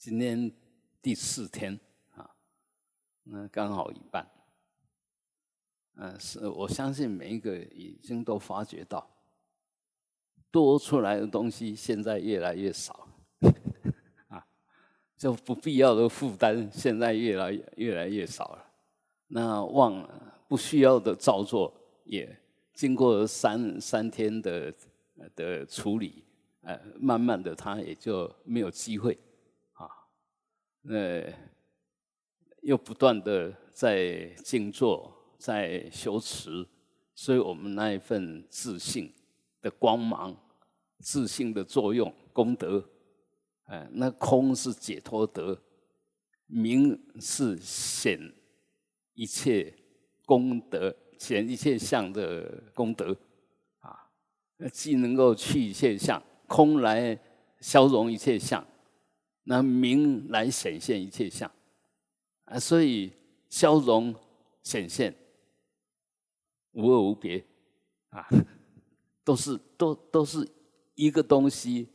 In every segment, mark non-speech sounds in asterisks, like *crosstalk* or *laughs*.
今天第四天啊，那刚好一半。嗯，是我相信每一个已经都发觉到，多出来的东西现在越来越少，*laughs* 啊，就不必要的负担现在越来越来越少了。那忘了不需要的造作也经过三三天的的处理，呃，慢慢的他也就没有机会，呃，又不断的在静坐。在修持，所以我们那一份自信的光芒、自信的作用、功德，哎，那空是解脱德，明是显一切功德、显一切相的功德，啊，既能够去一切相，空来消融一切相，那明来显现一切相，啊，所以消融显现。无二无别，啊，*laughs* 都是都都是一个东西，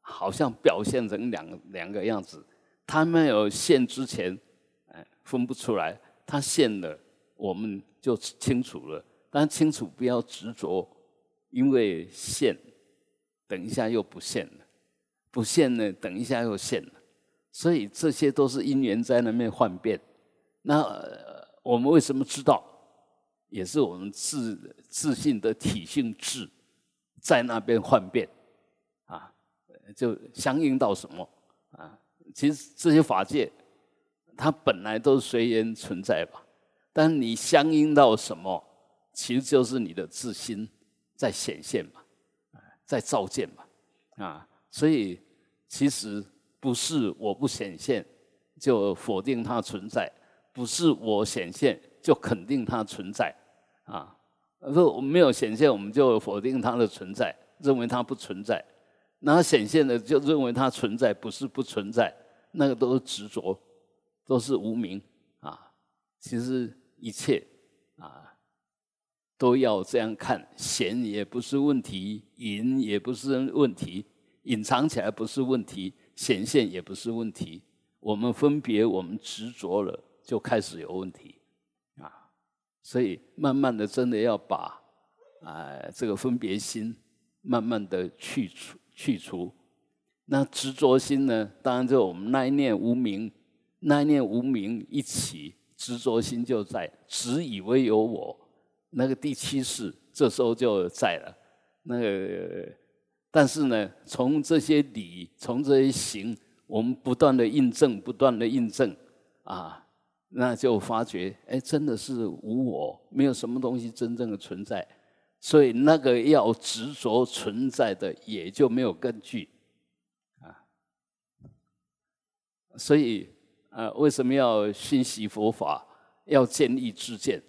好像表现成两两个样子。它没有现之前，哎，分不出来；它现了，我们就清楚了。但清楚不要执着，因为现，等一下又不现了；不现呢，等一下又现了。所以这些都是因缘在那边幻变。那我们为什么知道？也是我们自自信的体性质在那边幻变啊，就相应到什么啊？其实这些法界它本来都是随缘存在吧，但你相应到什么，其实就是你的自心在显现嘛，在照见嘛啊。所以其实不是我不显现就否定它存在，不是我显现就肯定它存在。啊，说我们没有显现，我们就否定它的存在，认为它不存在；那显现的就认为它存在，不是不存在，那个都是执着，都是无名啊。其实一切啊，都要这样看，显也不是问题，隐也不是问题，隐藏起来不是问题，显现也不是问题。我们分别，我们执着了，就开始有问题啊。所以，慢慢的，真的要把啊这个分别心慢慢的去除去除。那执着心呢？当然就我们那一念无名，那一念无名一起，执着心就在，只以为有我。那个第七世这时候就在了。那个，但是呢，从这些理，从这些行，我们不断的印证，不断的印证啊。那就发觉，哎，真的是无我，没有什么东西真正的存在，所以那个要执着存在的，也就没有根据，啊，所以啊，为什么要熏习佛法，要建立知见？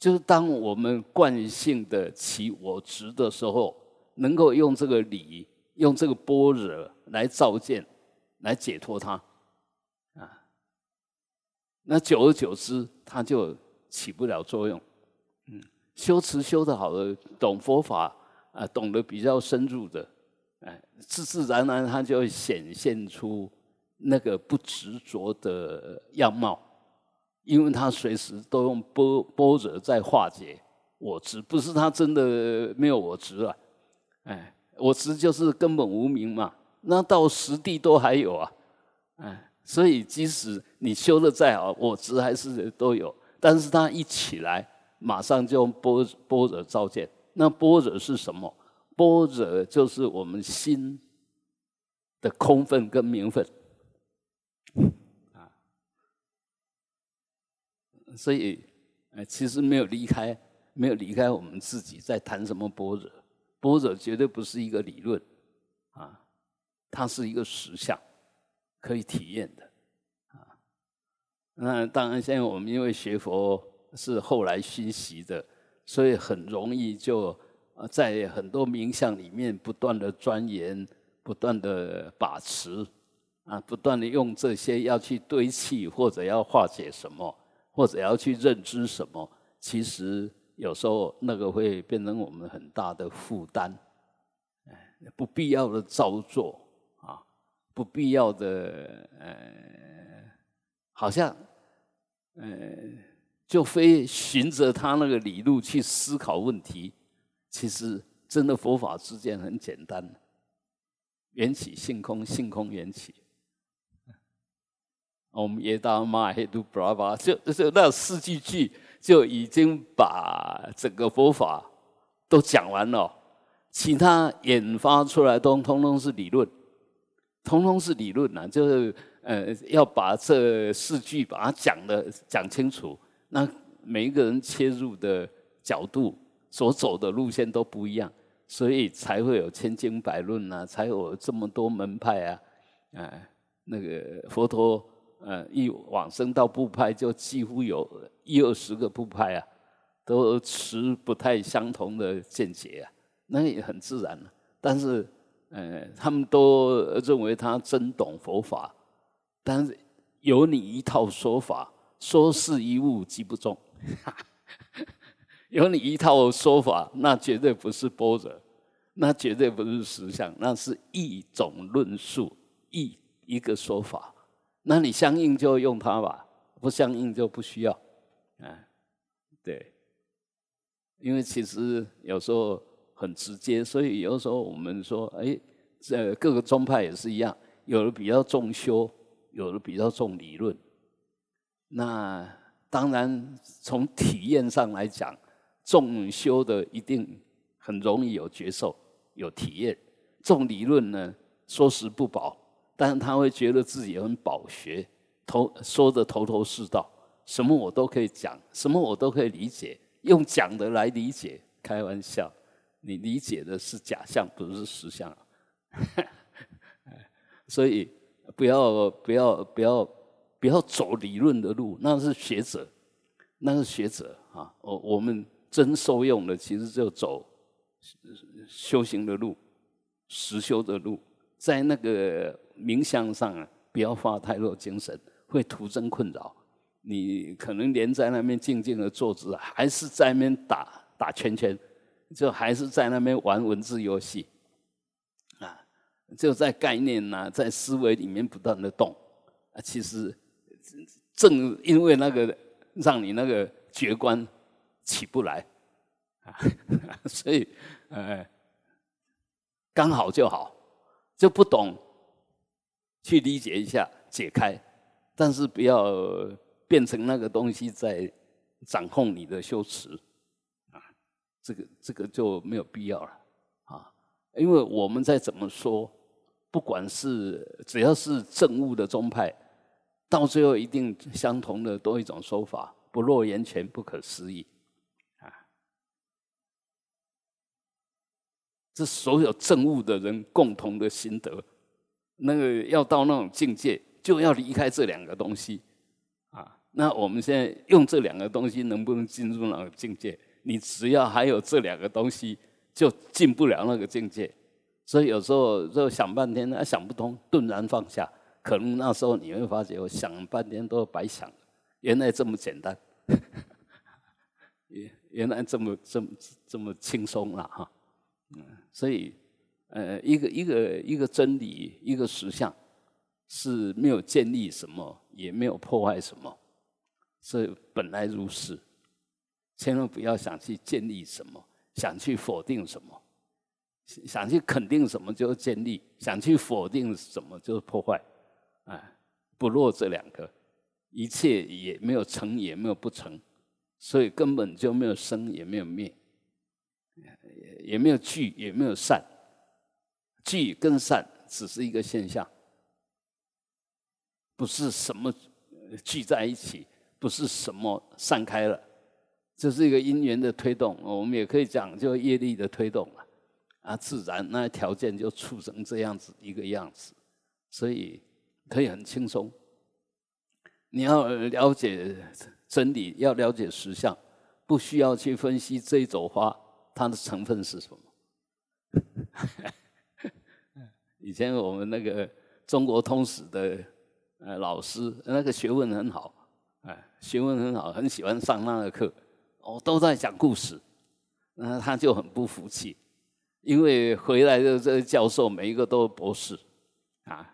就是当我们惯性的起我执的时候，能够用这个理，用这个般若来照见，来解脱它。那久而久之，它就起不了作用。嗯，修持修的好的，懂佛法啊，懂得比较深入的，哎，自自然然，它就会显现出那个不执着的样貌，因为他随时都用波波折在化解。我执，不是他真的没有我执啊，哎，我执就是根本无名嘛，那到实地都还有啊，哎。所以，即使你修的再好，我执还是都有。但是它一起来，马上就用波波折照见。那波折是什么？波折就是我们心的空分跟明分啊。所以，哎，其实没有离开，没有离开我们自己，在谈什么波折？波惹绝对不是一个理论啊，它是一个实相。可以体验的，啊，那当然，现在我们因为学佛是后来熏习的，所以很容易就在很多冥想里面不断的钻研，不断的把持，啊，不断的用这些要去堆砌，或者要化解什么，或者要去认知什么，其实有时候那个会变成我们很大的负担，不必要的造作。不必要的呃，好像呃，就非循着他那个理路去思考问题。其实真的佛法之间很简单，缘起性空，性空缘起。我们耶达玛黑都布拉巴，就就那四句句就已经把整个佛法都讲完了，其他研发出来都通通是理论，通通是理论呐，就是呃要把这四句把它讲的讲清楚，那每一个人切入的角度所走的路线都不一样，所以才会有千经百论呐，才有这么多门派啊，哎，那个佛陀。呃，一往生到部派，就几乎有一二十个部派啊，都持不太相同的见解啊，那也很自然了。但是，呃，他们都认为他真懂佛法，但是有你一套说法，说是一物即不中，*laughs* 有你一套说法，那绝对不是波折，那绝对不是实相，那是一种论述，一一个说法。那你相应就用它吧，不相应就不需要，啊，对，因为其实有时候很直接，所以有时候我们说，哎，这各个宗派也是一样，有的比较重修，有的比较重理论。那当然从体验上来讲，重修的一定很容易有觉受、有体验，重理论呢，说实不保。但是他会觉得自己很饱学，头说的头头是道，什么我都可以讲，什么我都可以理解，用讲的来理解，开玩笑，你理解的是假象，不是实相。*laughs* 所以不要不要不要不要走理论的路，那是学者，那是学者啊。我我们真受用的，其实就走修行的路，实修的路，在那个。冥想上啊，不要花太多精神，会徒增困扰。你可能连在那边静静的坐着，还是在那边打打圈圈，就还是在那边玩文字游戏，啊，就在概念呐，在思维里面不断的动啊。其实正因为那个让你那个觉观起不来啊，*laughs* 所以呃，刚好就好，就不懂。去理解一下，解开，但是不要变成那个东西在掌控你的修持，啊，这个这个就没有必要了，啊，因为我们再怎么说，不管是只要是正悟的宗派，到最后一定相同的多一种说法，不落言前不可思议，啊，这所有正悟的人共同的心得。那个要到那种境界，就要离开这两个东西，那我们现在用这两个东西能不能进入那个境界？你只要还有这两个东西，就进不了那个境界。所以有时候就想半天，啊想不通，顿然放下，可能那时候你会发觉，我想半天都白想，原来这么简单，原原来这么这么这么轻松了哈，嗯，所以。呃，一个一个一个真理，一个实相，是没有建立什么，也没有破坏什么，是本来如是。千万不要想去建立什么，想去否定什么，想去肯定什么就是建立，想去否定什么就是破坏。哎，不落这两个，一切也没有成，也没有不成，所以根本就没有生，也没有灭，也没有聚，也没有散。聚跟散只是一个现象，不是什么聚在一起，不是什么散开了，这是一个因缘的推动。我们也可以讲，就业力的推动了啊，自然那条件就促成这样子一个样子，所以可以很轻松。你要了解真理，要了解实相，不需要去分析这一朵花它的成分是什么。*laughs* 以前我们那个中国通史的呃老师，那个学问很好，学问很好，很喜欢上那个课，哦，都在讲故事，那他就很不服气，因为回来的这个教授每一个都是博士，啊，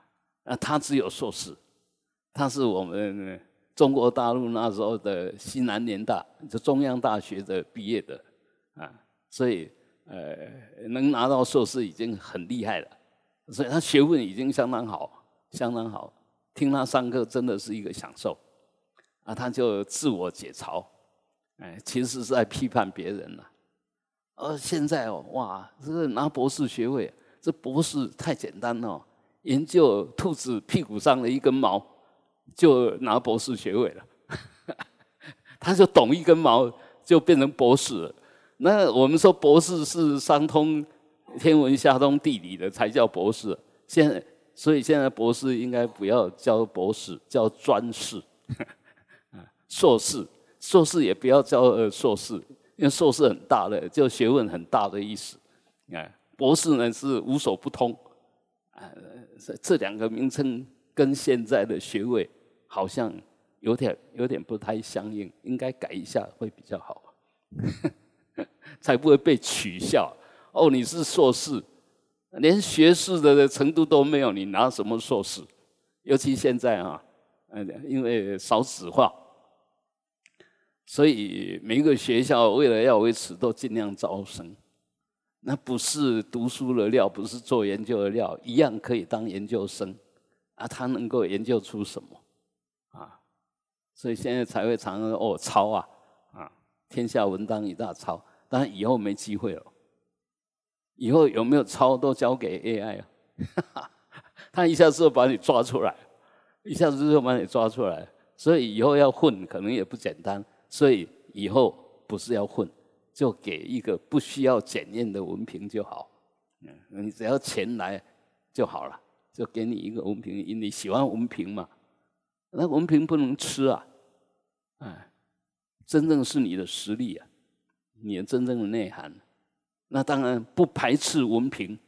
啊，他只有硕士，他是我们中国大陆那时候的西南联大，就中央大学的毕业的啊，所以呃，能拿到硕士已经很厉害了，所以他学问已经相当好，相当好，听他上课真的是一个享受。啊，他就自我解嘲，哎，其实是在批判别人了。而现在哦，哇，这个拿博士学位，这博士太简单了，研究兔子屁股上的一根毛，就拿博士学位了。*laughs* 他就懂一根毛，就变成博士了。那我们说博士是商通天文、下通地理的，才叫博士。现在，所以现在博士应该不要叫博士，叫专士。硕士，硕士也不要叫呃硕士。因为硕士很大的，就学问很大的意思。哎，博士呢是无所不通。啊，这这两个名称跟现在的学位好像有点有点不太相应，应该改一下会比较好，*laughs* 才不会被取笑。哦，你是硕士，连学士的程度都没有，你拿什么硕士？尤其现在啊，嗯，因为少子化。所以每一个学校为了要维持，都尽量招生。那不是读书的料，不是做研究的料，一样可以当研究生。啊，他能够研究出什么？啊，所以现在才会常常哦抄啊啊，天下文章一大抄。当然以后没机会了。以后有没有抄都交给 AI 啊，*laughs* 他一下子就把你抓出来，一下子就把你抓出来。所以以后要混，可能也不简单。所以以后不是要混，就给一个不需要检验的文凭就好。嗯，你只要钱来就好了，就给你一个文凭，因为你喜欢文凭嘛？那文凭不能吃啊！哎，真正是你的实力啊，你的真正的内涵。那当然不排斥文凭，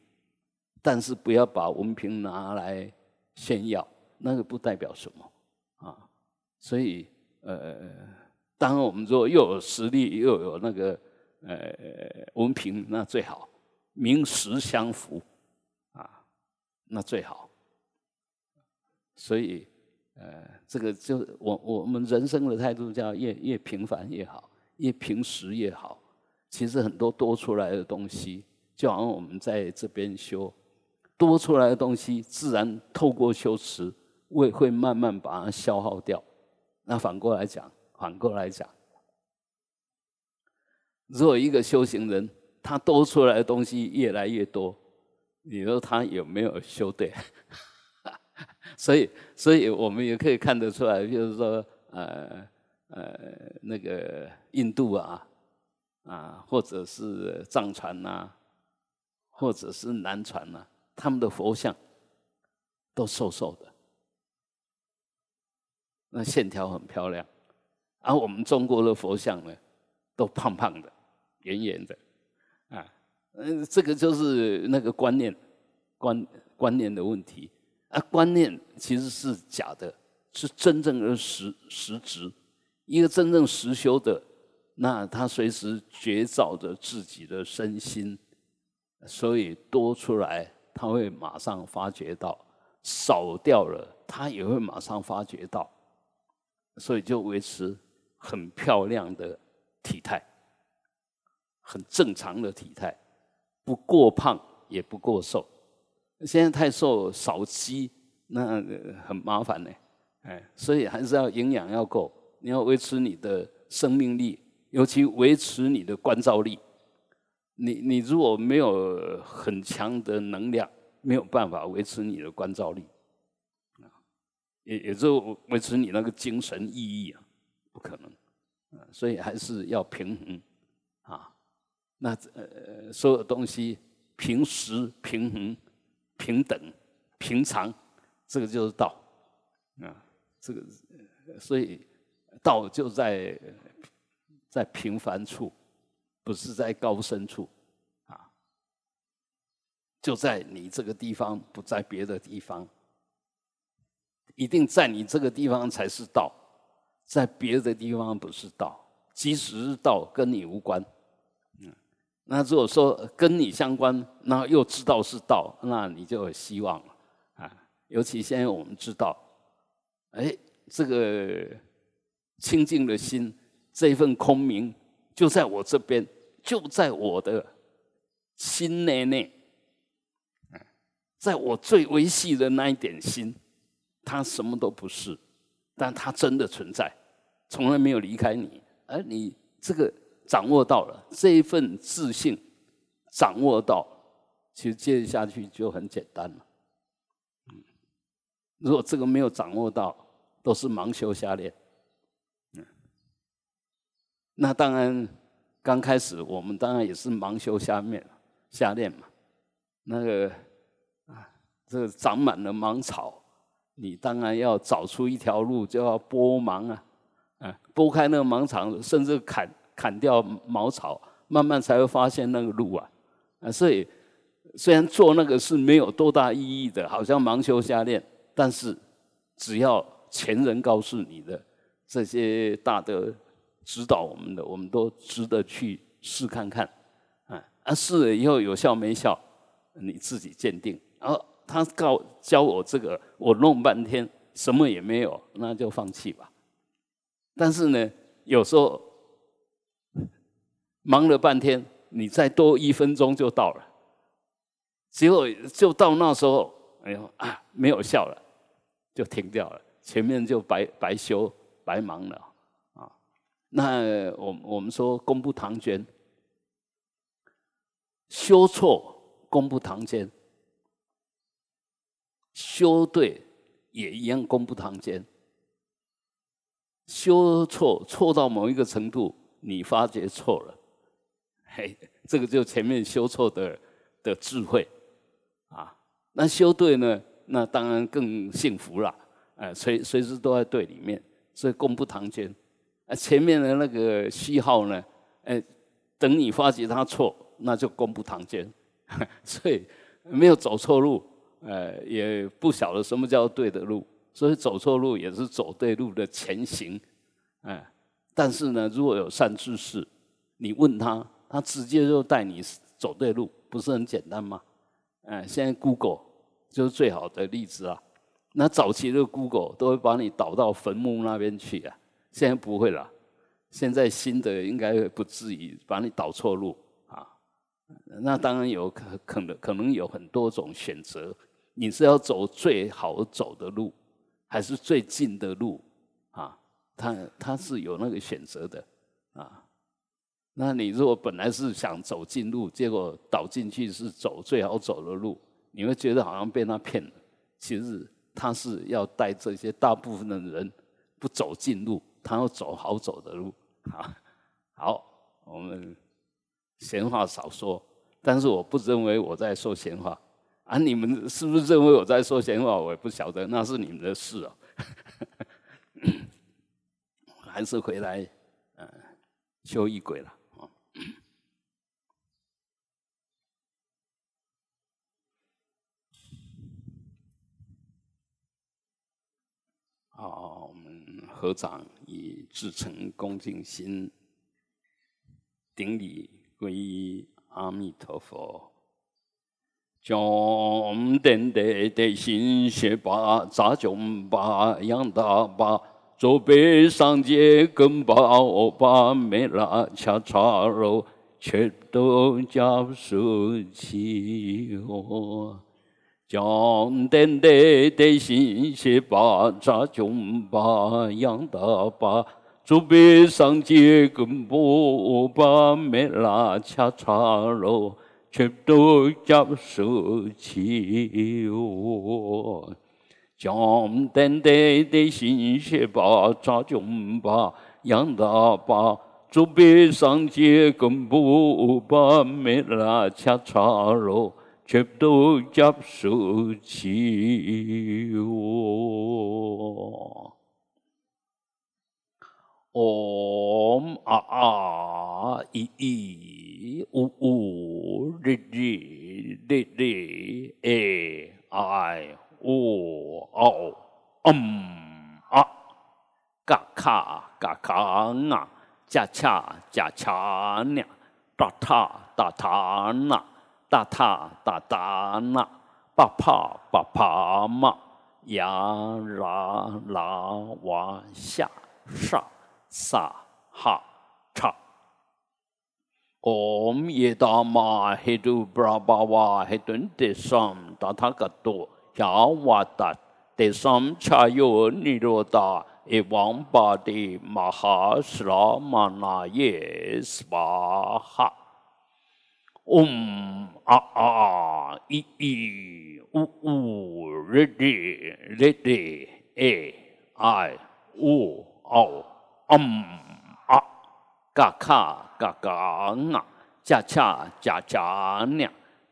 但是不要把文凭拿来炫耀，那个不代表什么啊。所以呃。当然，我们说又有实力又有那个呃文凭，那最好名实相符啊，那最好。所以呃，这个就我我们人生的态度叫越越平凡越好，越平实越好。其实很多多出来的东西，就好像我们在这边修多出来的东西，自然透过修持会会慢慢把它消耗掉。那反过来讲。反过来讲，如果一个修行人他多出来的东西越来越多，你说他有没有修对？*laughs* 所以，所以我们也可以看得出来，就是说，呃呃，那个印度啊，啊，或者是藏传呐，或者是南传呐，他们的佛像都瘦瘦的，那线条很漂亮。而我们中国的佛像呢，都胖胖的、圆圆的，啊，嗯，这个就是那个观念、观观念的问题。啊，观念其实是假的，是真正的实实质。一个真正实修的，那他随时觉照着自己的身心，所以多出来他会马上发觉到，少掉了他也会马上发觉到，所以就维持。很漂亮的体态，很正常的体态，不过胖也不过瘦。现在太瘦少肌，那很麻烦呢。哎，所以还是要营养要够，你要维持你的生命力，尤其维持你的关照力。你你如果没有很强的能量，没有办法维持你的关照力，也也就维持你那个精神意义啊。不可能，所以还是要平衡啊。那呃，所有东西平时平衡、平等、平常，这个就是道啊。这个所以道就在在平凡处，不是在高深处啊。就在你这个地方，不在别的地方，一定在你这个地方才是道。在别的地方不是道，即使是道跟你无关，嗯，那如果说跟你相关，那又知道是道，那你就有希望了啊。尤其现在我们知道，哎，这个清净的心，这一份空明，就在我这边，就在我的心内内，在我最微细的那一点心，它什么都不是，但它真的存在，从来没有离开你。而你这个掌握到了这一份自信，掌握到，其实接下去就很简单了。如果这个没有掌握到，都是盲修瞎练。嗯，那当然，刚开始我们当然也是盲修瞎练，瞎练嘛。那个啊，这个长满了芒草，你当然要找出一条路，就要拨芒啊，啊，拨开那个芒草，甚至砍砍掉茅草，慢慢才会发现那个路啊。啊，所以虽然做那个是没有多大意义的，好像盲修瞎练。但是，只要前人告诉你的这些大德指导我们的，我们都值得去试看看，啊，啊试了以后有效没效，你自己鉴定。然后他告教我这个，我弄半天什么也没有，那就放弃吧。但是呢，有时候忙了半天，你再多一分钟就到了，结果就到那时候，哎呦啊，没有效了。就停掉了，前面就白白修白忙了啊！那我我们说功不唐捐，修错功不唐捐，修对也一样功不唐捐。修错错到某一个程度，你发觉错了，*laughs* 嘿，这个就前面修错的的智慧啊。那修对呢？那当然更幸福了，哎，随随时都在对里面，所以功不唐捐。啊，前面的那个虚号呢，哎，等你发觉他错，那就功不唐捐。*laughs* 所以没有走错路，呃，也不晓得什么叫对的路，所以走错路也是走对路的前行，哎。但是呢，如果有善知识，你问他，他直接就带你走对路，不是很简单吗？哎，现在 Google。就是最好的例子啊！那早期的 Google 都会把你导到坟墓那边去啊，现在不会了。现在新的应该不至于把你导错路啊。那当然有可可能可能有很多种选择，你是要走最好走的路，还是最近的路啊？他他是有那个选择的啊。那你如果本来是想走近路，结果导进去是走最好走的路。你会觉得好像被他骗了，其实他是要带这些大部分的人不走近路，他要走好走的路。啊，好，我们闲话少说，但是我不认为我在说闲话啊。你们是不是认为我在说闲话？我也不晓得，那是你们的事哦。*coughs* 还是回来，嗯，修一鬼了。好，我们合掌以至诚恭敬心，顶礼皈依阿弥陀佛。将等待的心学把扎中把养大把，左背上街跟把我把没拉恰茶肉，全都交手起哦。将等待的心血把扎穷把养大把，祖辈上街跟不把没拉恰茶肉，全都交手起哦。将等待的心血把扎穷把养大把，祖辈上街跟不把没拉恰茶肉。全都接受起我。唵啊啊咦咦呜呜哩哩哩哩诶哎呜哦嗯啊嘎卡嘎卡啊恰恰恰恰呢哒塔哒塔呢。大塔大塔那，巴帕巴帕嘛，呀啦啦哇下上萨哈叉。Om Yedama Hedu Brahmava Hedun Desam Tathagato Ya Watat Desam Chayo Niroda Evam Badi Mahasramanaye Svaha Om A A I I U U Ridi Ridi E I U O Om A Ga Ka ga ga nga, cha cha cha cha nya,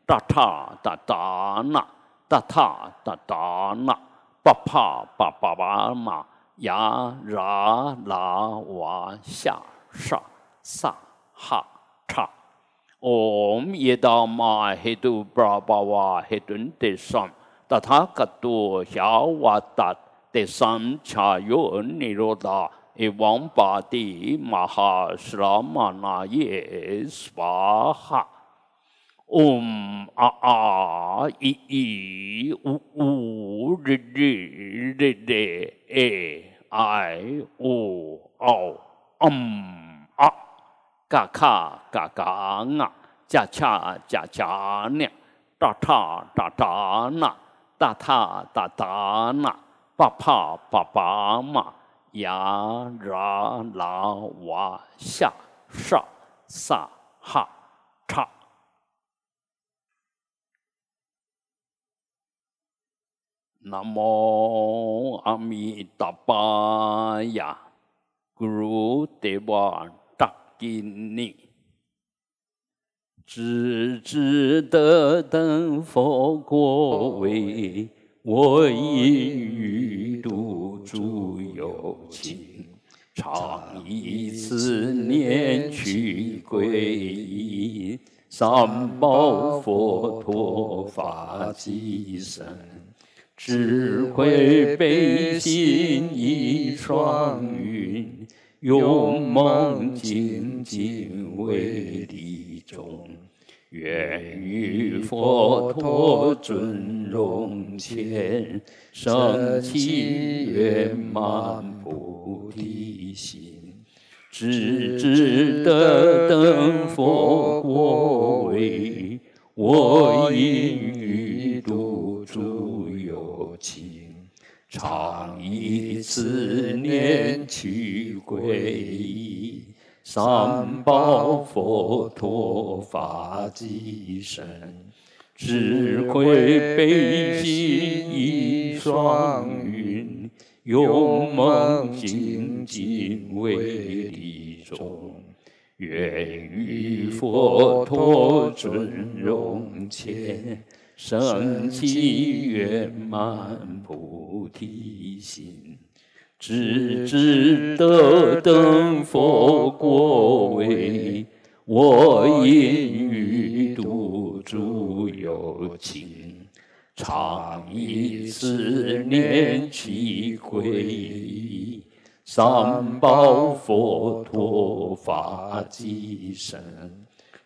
da ta da da na, da ta da da na, ba pa ba ba ba ma, ya ra la wa sha sha sa ha cha. Om yedama hedu brahma hedun de sam, da ta ka tu hya wa tat de sam cha yo niroda. Evam Badi Mahasramanaye Svaha Om A A I I U U R R R R E I O O Om A Ga Ka Ga Ga Nga Cha Cha Cha Cha Nya Da Ta Da Da Na Da Ta 呀啦啦哇下上萨哈叉。南无阿弥达巴呀，咕噜德瓦达金尼，只知得等佛果位，我因欲度诸。有情，常以此念去皈依，三宝佛陀法济身，智慧悲心一双运，勇猛精进为利众。愿与佛陀尊荣前，升起圆满菩提心，直至得等佛果位。我因欲度诸有情，常以此念去皈依。三宝佛陀法济身，智慧悲心一双运，勇猛精进为利众，愿与佛陀尊荣前，升起圆满菩提心。只知得等佛果位，我因欲度诸有情，常以思念去皈依，三宝佛陀法济身，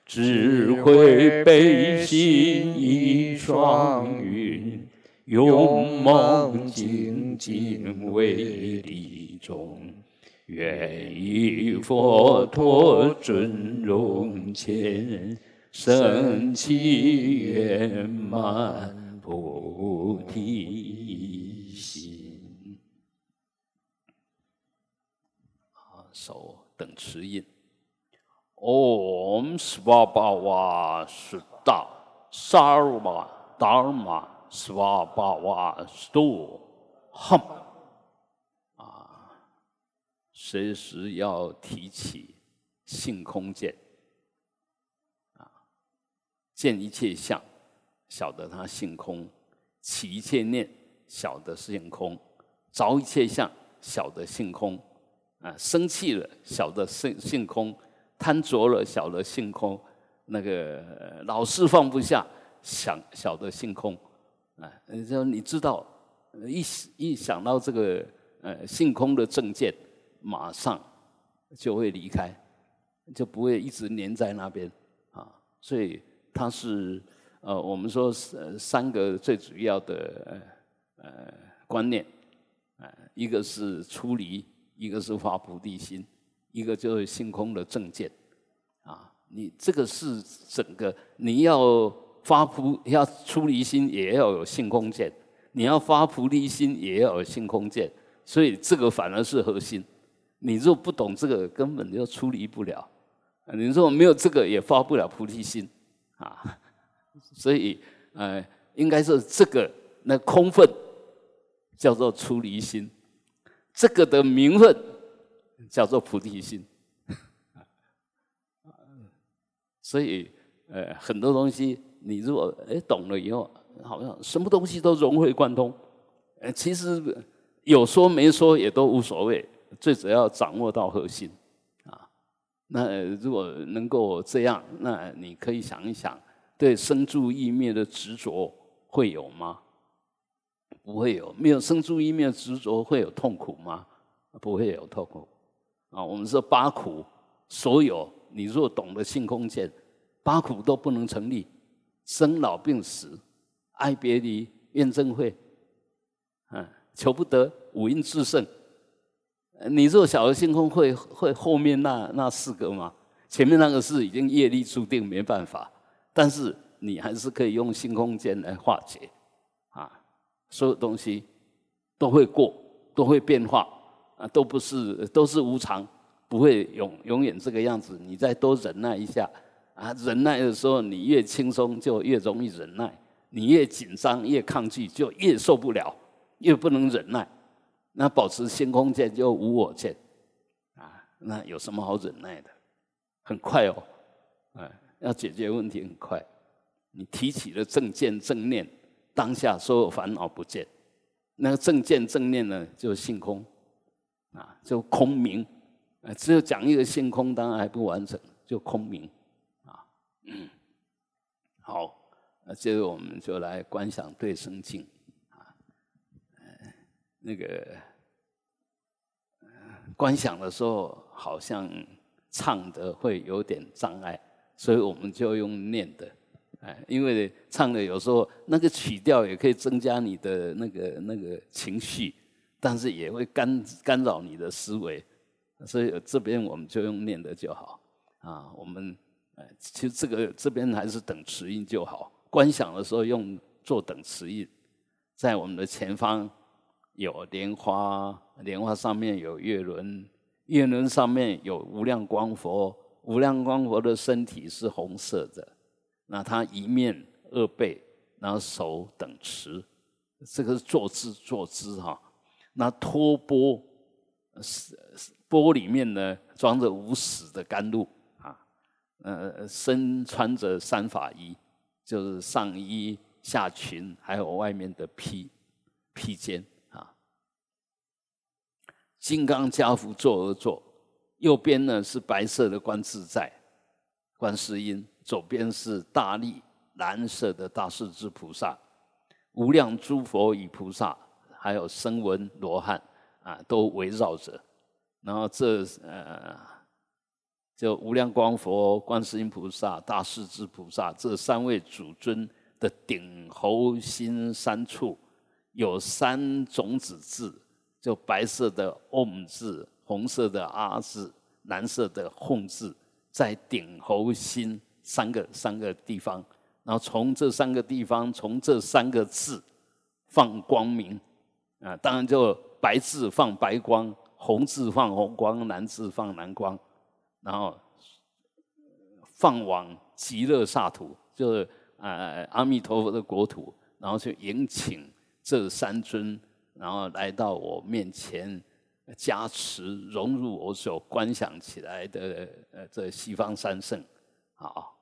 智慧悲心一双运。勇猛精进为利众，愿与佛陀尊荣前，升起圆满菩提心。啊，手等持印。Om Svabhava Sutta Sarva Dharma。斯瓦巴瓦多哼啊，随时要提起性空见啊，见一切相，晓得它性空；起一切念，晓得性空；着一切相，晓得性空；啊，生气了，晓得性性空；贪着了，晓得性空；那个老是放不下，想晓得性空。啊，你说你知道，一一想到这个呃性空的正见，马上就会离开，就不会一直黏在那边啊。所以它是呃我们说三三个最主要的呃观念，啊，一个是出离，一个是发菩提心，一个就是性空的正见，啊，你这个是整个你要发菩要出离心，也要有性空见；你要发菩提心，也要有性空见。所以这个反而是核心。你若不懂这个，根本就出离不了。你说没有这个，也发不了菩提心啊。*laughs* 所以，呃，应该是这个那空分叫做出离心，这个的名分叫做菩提心。*laughs* 所以，呃，很多东西你如果哎懂了以后，好像什么东西都融会贯通。呃，其实有说没说也都无所谓。最主要掌握到核心，啊，那如果能够这样，那你可以想一想，对生住意灭的执着会有吗？不会有，没有生住意灭执着会有痛苦吗？不会有痛苦。啊，我们说八苦，所有你若懂得性空见，八苦都不能成立，生老病死、爱别离、怨憎会，嗯，求不得、五阴炽盛。你做小的星空会会后面那那四个吗？前面那个是已经业力注定没办法，但是你还是可以用星空间来化解，啊，所有东西都会过，都会变化，啊，都不是都是无常，不会永永远这个样子。你再多忍耐一下，啊，忍耐的时候你越轻松就越容易忍耐，你越紧张越抗拒就越受不了，越不能忍耐。那保持心空见就无我见，啊，那有什么好忍耐的？很快哦，哎，要解决问题很快。你提起了正见正念，当下所有烦恼不见。那个正见正念呢，就性空，啊，就空明。啊，只有讲一个性空，当然还不完整，就空明，嗯，好，那接着我们就来观想对生境啊。那个观想的时候，好像唱的会有点障碍，所以我们就用念的，哎，因为唱的有时候那个曲调也可以增加你的那个那个情绪，但是也会干干扰你的思维，所以这边我们就用念的就好啊。我们哎，其实这个这边还是等词印就好，观想的时候用做等词印，在我们的前方。有莲花，莲花上面有月轮，月轮上面有无量光佛，无量光佛的身体是红色的，那他一面二背，然后手等持，这个是坐姿坐姿哈。那托钵是钵里面呢装着无始的甘露，呃，身穿着三法衣，就是上衣、下裙，还有外面的披披肩啊。金刚加趺坐而坐，右边呢是白色的观自在、观世音，左边是大力蓝色的大势至菩萨，无量诸佛与菩萨，还有声闻罗汉啊，都围绕着。然后这呃，就无量光佛、观世音菩萨、大势至菩萨这三位主尊的顶喉心三处，有三种子字。就白色的 Om 字，红色的阿字，蓝色的吽字，在顶喉心三个三个地方，然后从这三个地方，从这三个字放光明啊，当然就白字放白光，红字放红光，蓝字放蓝光，然后放往极乐刹土，就是呃阿弥陀佛的国土，然后去迎请这三尊。然后来到我面前，加持融入我所观想起来的呃这西方三圣，好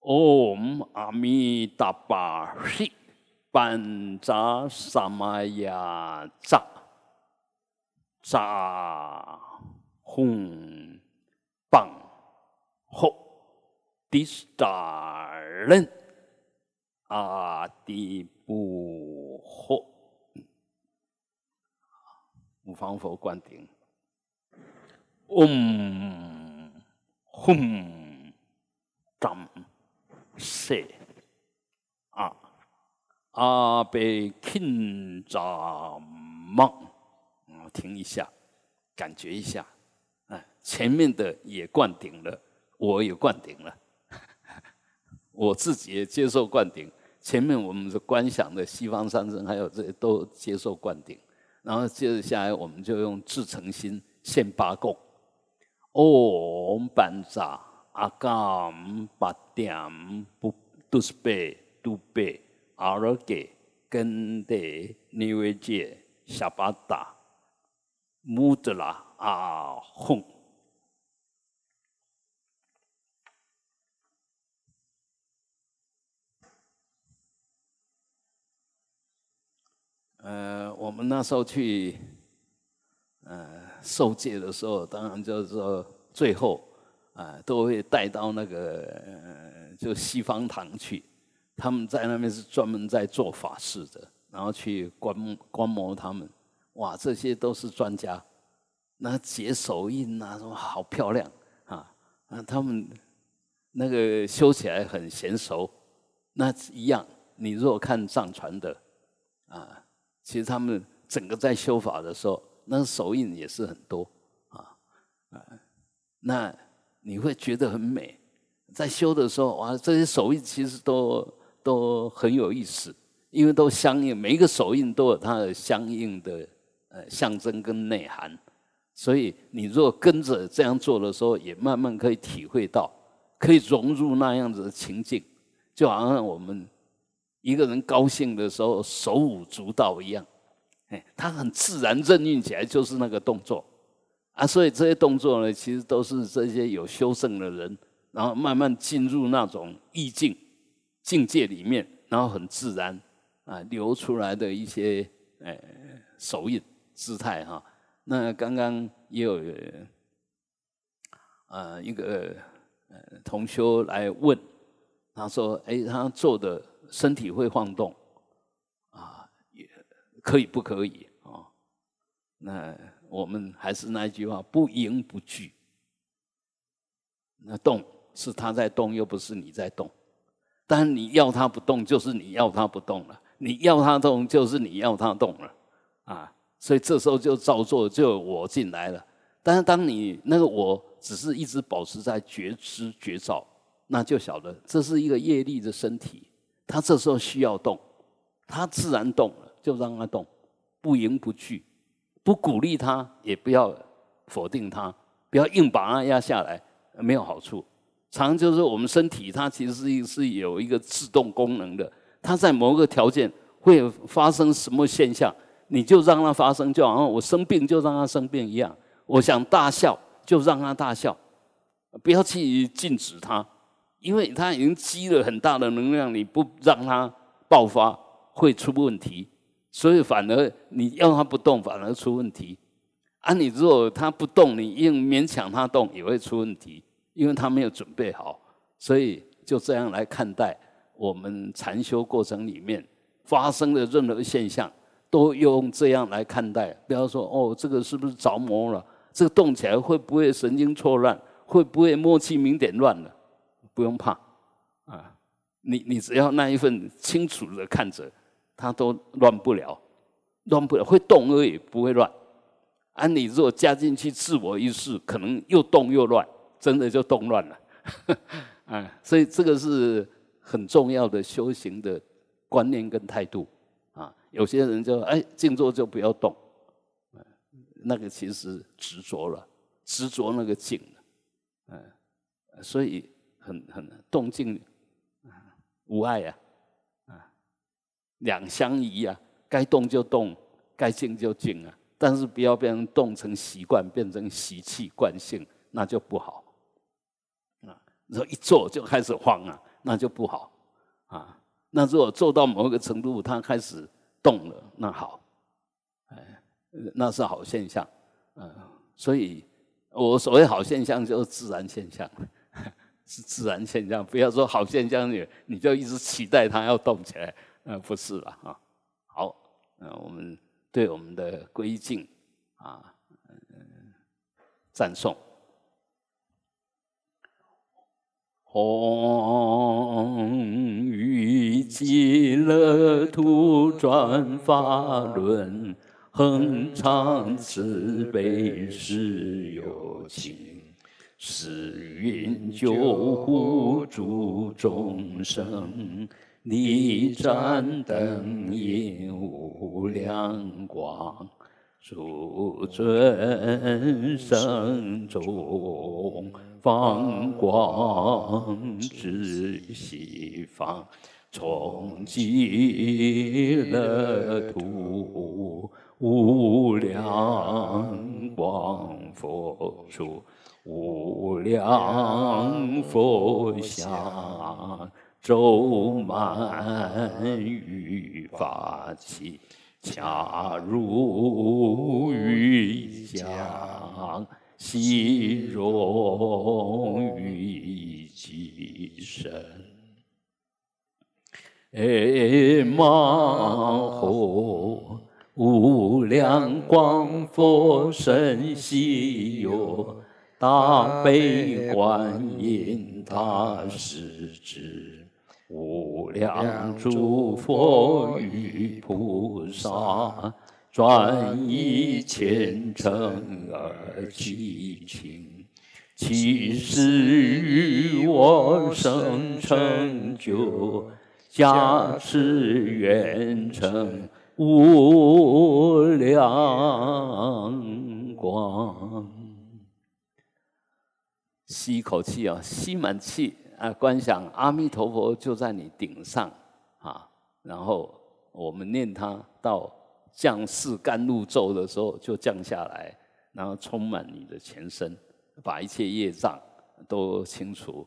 ，Om 阿弥达巴西班扎萨玛雅扎扎吽棒吽迪斯达人阿迪布。嚯！五方佛灌顶，嗡，吽，张，塞，啊，阿贝钦扎梦，啊，停一下，感觉一下，前面的也灌顶了，我也灌顶了，*laughs* 我自己也接受灌顶。前面我们是观想的西方三圣，还有这些都接受灌顶，然后接着下来，我们就用至诚心献八供。Om 班扎阿甘巴点不都是贝都贝阿罗给根德尼维杰夏巴达穆德拉阿吽。呃，我们那时候去，呃，受戒的时候，当然就是说最后，啊，都会带到那个呃就西方堂去。他们在那边是专门在做法事的，然后去观观摩他们。哇，这些都是专家，那结手印啊，什么好漂亮啊！啊，他们那个修起来很娴熟。那一样，你如果看藏传的，啊。其实他们整个在修法的时候，那个手印也是很多啊啊，那你会觉得很美。在修的时候，哇，这些手印其实都都很有意思，因为都相应，每一个手印都有它的相应的呃象征跟内涵。所以你如果跟着这样做的时候，也慢慢可以体会到，可以融入那样子的情境，就好像我们。一个人高兴的时候手舞足蹈一样，哎，他很自然任运起来就是那个动作啊，所以这些动作呢，其实都是这些有修正的人，然后慢慢进入那种意境境界里面，然后很自然啊流出来的一些呃手印姿态哈。那刚刚也有呃一个呃同修来问，他说：“哎，他做的。”身体会晃动，啊，也可以不可以啊？那我们还是那一句话，不迎不拒。那动是他在动，又不是你在动。但你要他不动，就是你要他不动了；你要他动，就是你要他动了。啊，所以这时候就照做，就我进来了。但是当你那个我只是一直保持在觉知觉照，那就晓得这是一个业力的身体。他这时候需要动，他自然动了，就让他动，不迎不拒，不鼓励他，也不要否定他，不要硬把他压下来，没有好处。常就是我们身体，它其实是是有一个自动功能的，它在某个条件会发生什么现象，你就让它发生，就好像我生病就让它生病一样。我想大笑就让它大笑，不要去禁止它。因为它已经积了很大的能量，你不让它爆发会出问题，所以反而你要它不动反而出问题。啊，你如果它不动，你硬勉强它动也会出问题，因为它没有准备好。所以就这样来看待我们禅修过程里面发生的任何现象，都用这样来看待。不要说哦，这个是不是着魔了？这个动起来会不会神经错乱？会不会默契明点乱了？不用怕，啊，你你只要那一份清楚的看着，它都乱不了，乱不了，会动而已，不会乱。啊，你如果加进去自我意识，可能又动又乱，真的就动乱了。*laughs* 啊，*laughs* 所以这个是很重要的修行的观念跟态度。啊，有些人就哎静坐就不要动，那个其实执着了，执着那个静，嗯，所以。很很动静无碍呀，啊，两相宜呀，该动就动，该静就静啊。但是不要变成动成习惯，变成习气惯性，那就不好。啊，然后一做就开始慌啊，那就不好。啊，那如果做到某一个程度，它开始动了，那好，哎，那是好现象。嗯，所以我所谓好现象，就是自然现象。是自然现象，不要说好现象，你你就一直期待它要动起来，*laughs* 呃，不是了啊。好，呃，我们对我们的归敬啊，嗯赞颂。吽，宇极乐土转法轮，恒常慈悲是有情，是云救护诸众生，力战灯引无量光。诸尊生中放光至西方，从极乐土无量光佛处，无量佛像周满于法器。恰如玉浆，细融于己身。哎，玛吼！无量光佛身稀有，大悲观音大势至。无量诸佛与菩萨，转以虔诚而祈请，其实与我生成就，加持愿成无量光。吸一口气啊，吸满气。啊，观想阿弥陀佛就在你顶上啊，然后我们念它到降世甘露咒的时候就降下来，然后充满你的全身，把一切业障都清除，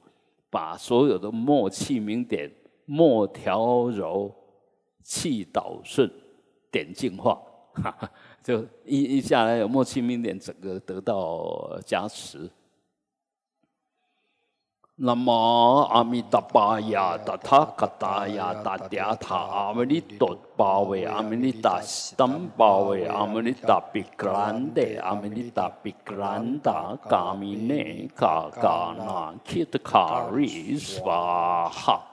把所有的默气明点、默调柔、气导顺、点净化，哈 *laughs* 哈就一一下来有默气明点，整个得到加持。南无阿弥达巴呀，达他嘎达呀，达嗲他阿弥陀巴维阿弥达斯坦巴维阿弥达比格兰德阿弥达比格兰达嘎米内嘎嘎那基特卡瑞斯瓦哈。南无阿弥达巴呀，达他嘎达呀，达嗲他阿弥陀巴维阿弥达斯坦巴维阿弥达比格兰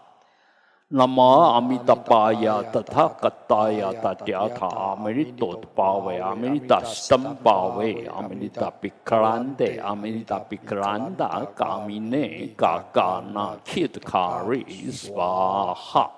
德阿弥达比格兰达嘎米内嘎嘎那基特卡瑞斯瓦哈。南无阿弥达巴呀，达他嘎达呀，达嗲他阿弥陀巴维阿弥达斯坦巴维阿弥达比格兰德阿弥达比格兰达嘎米内嘎嘎那基特卡瑞斯瓦哈。南无阿弥达巴呀，达他嘎达呀，达嗲他阿弥陀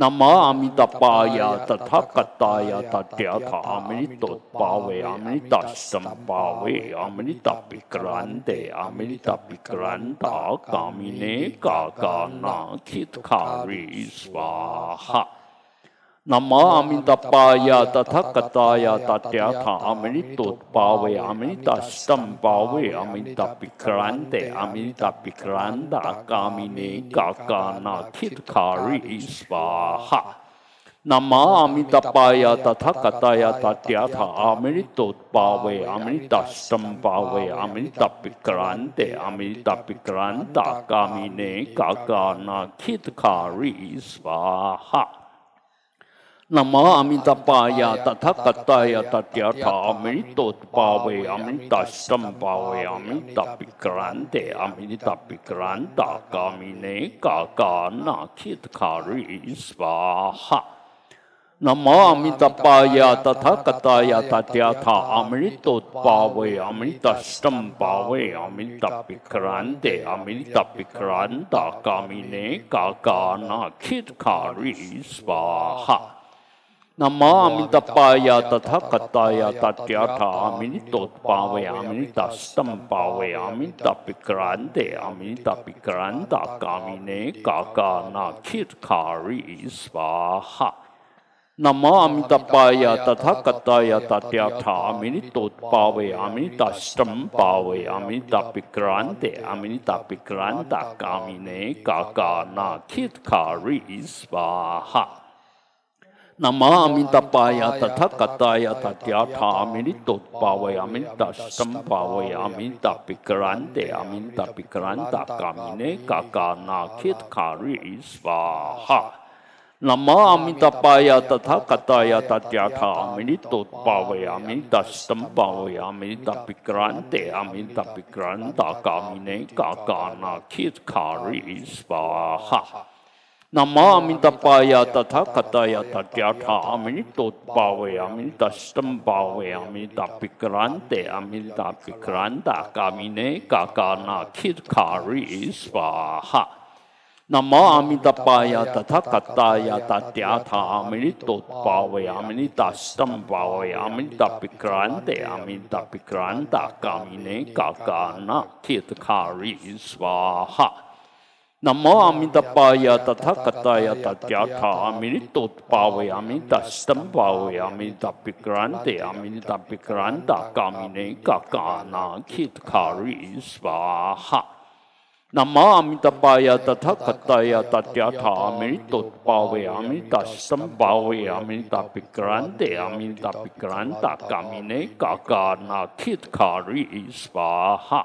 南无阿弥达巴呀，达他嘎达呀，达嗲他阿弥陀巴维阿弥达斯坦巴维阿弥达比格兰德阿弥达比格兰达嘎米内嘎嘎那基特卡瑞斯瓦哈。南无阿弥达巴呀，达他嘎达呀，达嗲他阿弥陀巴维阿弥达斯坦巴维阿弥达比格兰德阿弥达比格兰达嘎米内嘎嘎那基特卡瑞斯瓦哈。南无阿弥达巴呀，达他嘎达呀，达嗲他阿弥陀巴维阿弥达斯坦巴维阿弥达比格兰德阿弥达比格兰达嘎米内嘎嘎那基特卡瑞斯瓦哈。南无阿弥达巴呀，达他嘎达呀，达嗲他阿弥陀巴维阿弥达斯坦巴维阿 नमामि तपाया तथा कताया तथ्या ठामिनि तोत्पावयामि तष्टम पावयामि तापिक्रांते अमिन तापिक्रांता कामिने काकानाखित खारी स्वाहा नमामि तपाया तथा कताया तथ्या ठामिनि तोत्पावयामि तष्टम पावयामि तापिक्रांते अमिन तापिक्रांता कामिने काकानाखित खारी स्वाहा नमामि तपाया तथा कथाया तट्याठा अमिनि तोत्पावयामि तष्टम पावयामि तापिक्रांते अमिल तापिक्रांता कामिने काकानाखिर खारी स्वाहा। नमामि तपाया तथा कथाया तट्याठा अमिनि तोत्पावयामि तष्टम पावयामि तापिक्रांते अमिल तापिक्रांता कामिने काकानाखिर खारी स्वाहा। नमो अमितपाय तथा कथाय तथ्याठामि तोत्पावयामि तस्तम पावयामि तपिक्रांतयामि तपिक्रांता कामिने काकाना खितकारी स्वाहा नमो अमितपाय तथा कथाय तथ्याठामि तोत्पावयामि तस्तम पावयामि तपिक्रांतयामि तपिक्रांता कामिने काकाना खितकारी स्वाहा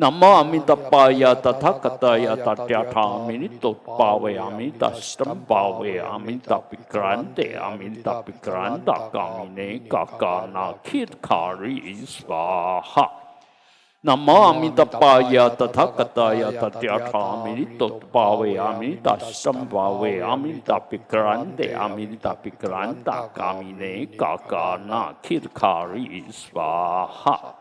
नमामि तपाय तथा कथाय तट्याठामिनि तोत्पावयामि तष्टं पावयामि तपिक्रान्तयामि तपिक्रान्ताकामिने ककानाखित्खारि स्वाहा नमामि तपाय तथा कथाय तट्याठामिनि तोत्पावयामि तष्टं पावयामि तपिक्रान्तयामि तपिक्रान्ताकामिने ककानाखित्खारि स्वाहा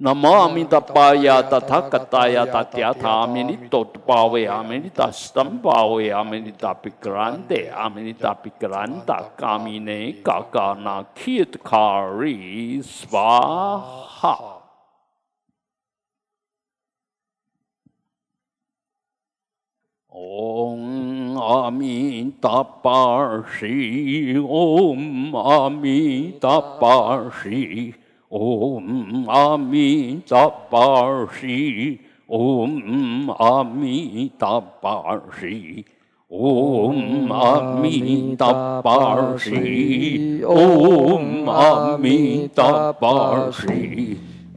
नमामि तपाया तथा कताया तथ्याथामिनि तोत्पावयामिनि तस्तम पावयामिनि तापिक्रांते आमिनि तापिक्रांता कामिने काकानाखियत्खारी स्वाहा। ओम अमितापार्षि ओम अमितापार्षि ॐ अमितपार्षि ॐ अमितपार्षि ॐ अमितपार्षि ॐ अमितपार्षि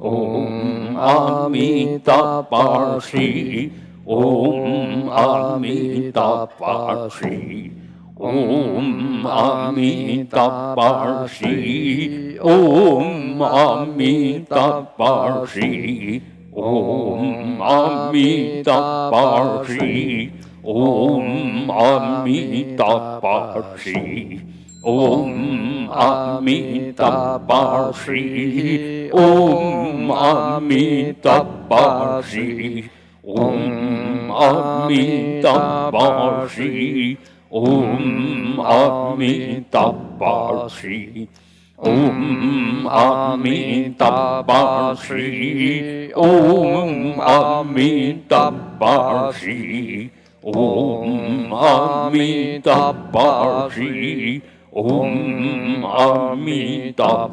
ॐ अमितपार्षि ॐ अमितपार्षि ॐ अमितापार्षि ॐ अमितापार्षि ॐ अमितापार्षि ॐ अमितापार्षि ॐ अमितापार्षि ॐ अमितापार्षि ॐ अमितापार्षि ओम अमिताभाषी ओम अमिताभाषी ओम अमिताभाषी ओम अमिताभाषी ओम अमिताभाषी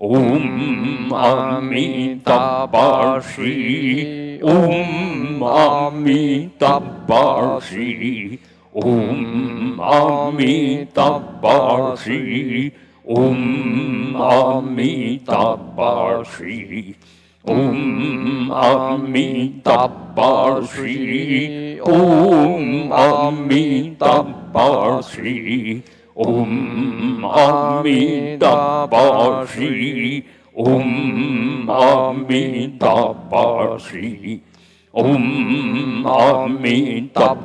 Om Amitabha Shri. Om Amitabha Shri. Om Amitabha Shri. Om Amitabha Shri. Om Amitabha Shri. Om Amitabha Shri. ॐ अमितापाशी ॐ अमितापाशी ॐ अमितापाशी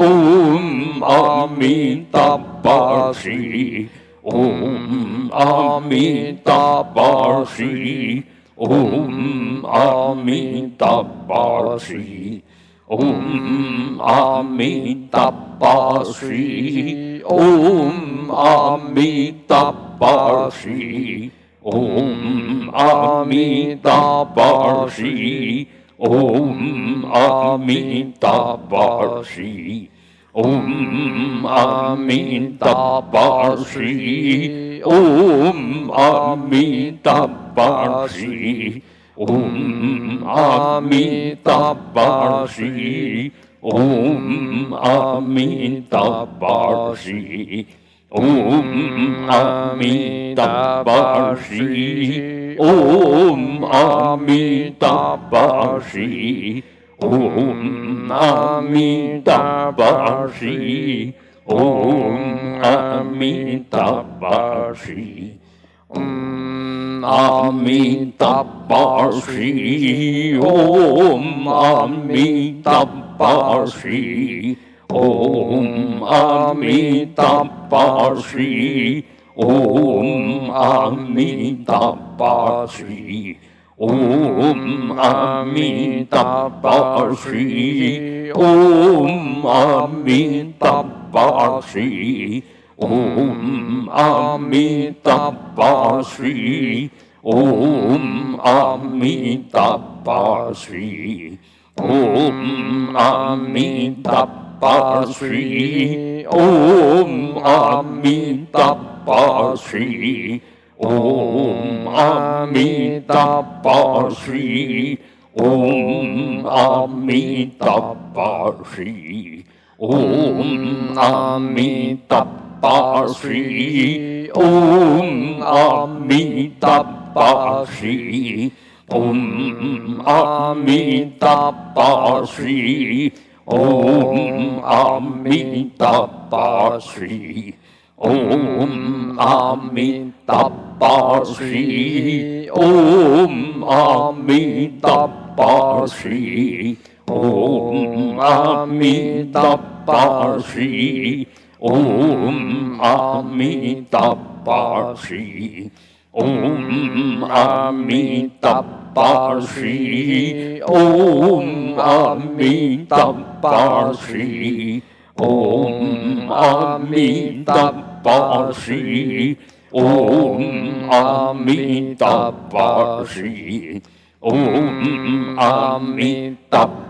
ॐ अमितापाशी ॐ अमितापाशी ॐ अमितापाशी ॐ अमितपाश्री ॐ अमितपाश्री ॐ अमितपाश्री ॐ अमितपाश्री ॐ अमितपाश्री ॐ अमितपाश्री ॐ अमिताभाषी ॐ अमिताभाषी ॐ अमिताभाषी ॐ अमिताभाषी ॐ अमिताभाषी ॐ अमिताभाषी 嗯，阿弥达巴尔西，阿弥达巴尔西，阿弥达巴尔西，阿弥达巴尔西，阿弥达巴尔西，阿弥达巴尔西。 옴 아미따빠 시 옴 아미따빠 시옴 아미따빠 시옴 아미따빠 시 옴 아미따빠 시 옴 아미따빠 시 옴 아미따빠 巴西嗡阿弥陀佛西嗡阿弥陀佛西嗡阿弥陀佛西嗡阿弥陀佛西嗡阿弥陀佛西嗡阿弥陀佛西 ओम अमितापाशी ओम अमितापाशी ओम अमितापाशी ओम अमितापाशी ओम अमितापाशी ओम अमिताप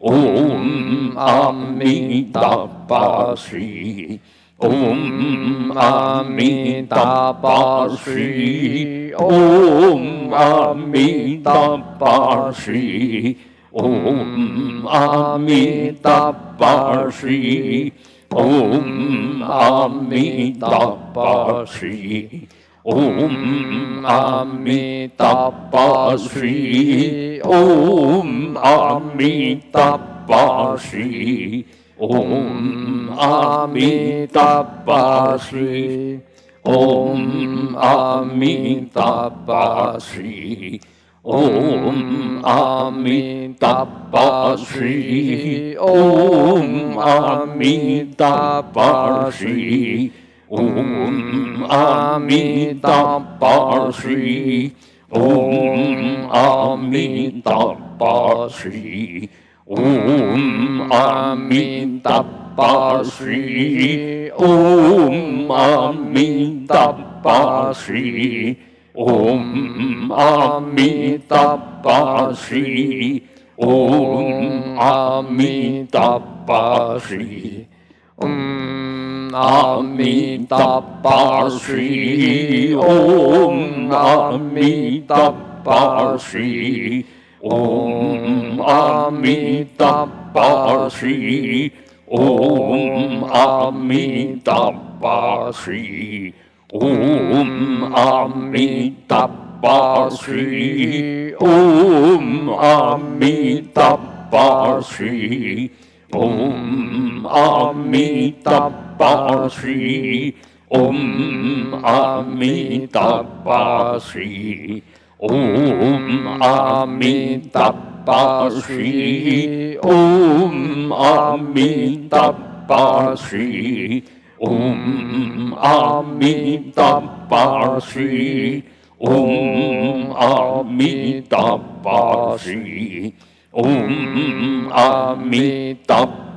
嗡阿弥达巴嗡阿弥达巴嗡阿弥达巴嗡阿弥达巴嗡阿弥达巴。ॐ अमितापाश्री ॐ अमितापाश्री ॐ अमितापाश्री ॐ अमितापाश्री ॐ अमितापाश्री ॐ अमितापाश्री 巴西，唵阿弥达巴西。唵阿弥达巴西，唵阿弥达巴西，唵阿弥达巴西，唵阿弥达巴西，唵阿弥达巴西，唵阿弥达巴西。唵阿弥达巴西，唵阿弥达巴西，唵阿弥达巴西，唵阿弥达巴西，唵阿弥达巴西，唵阿弥达 Amitabha Shri Om Amitabha Shri Om Amitabha Shri Om Amitabha Shri Om Amitabha Shri Om Amitabha Shri Om Amitabha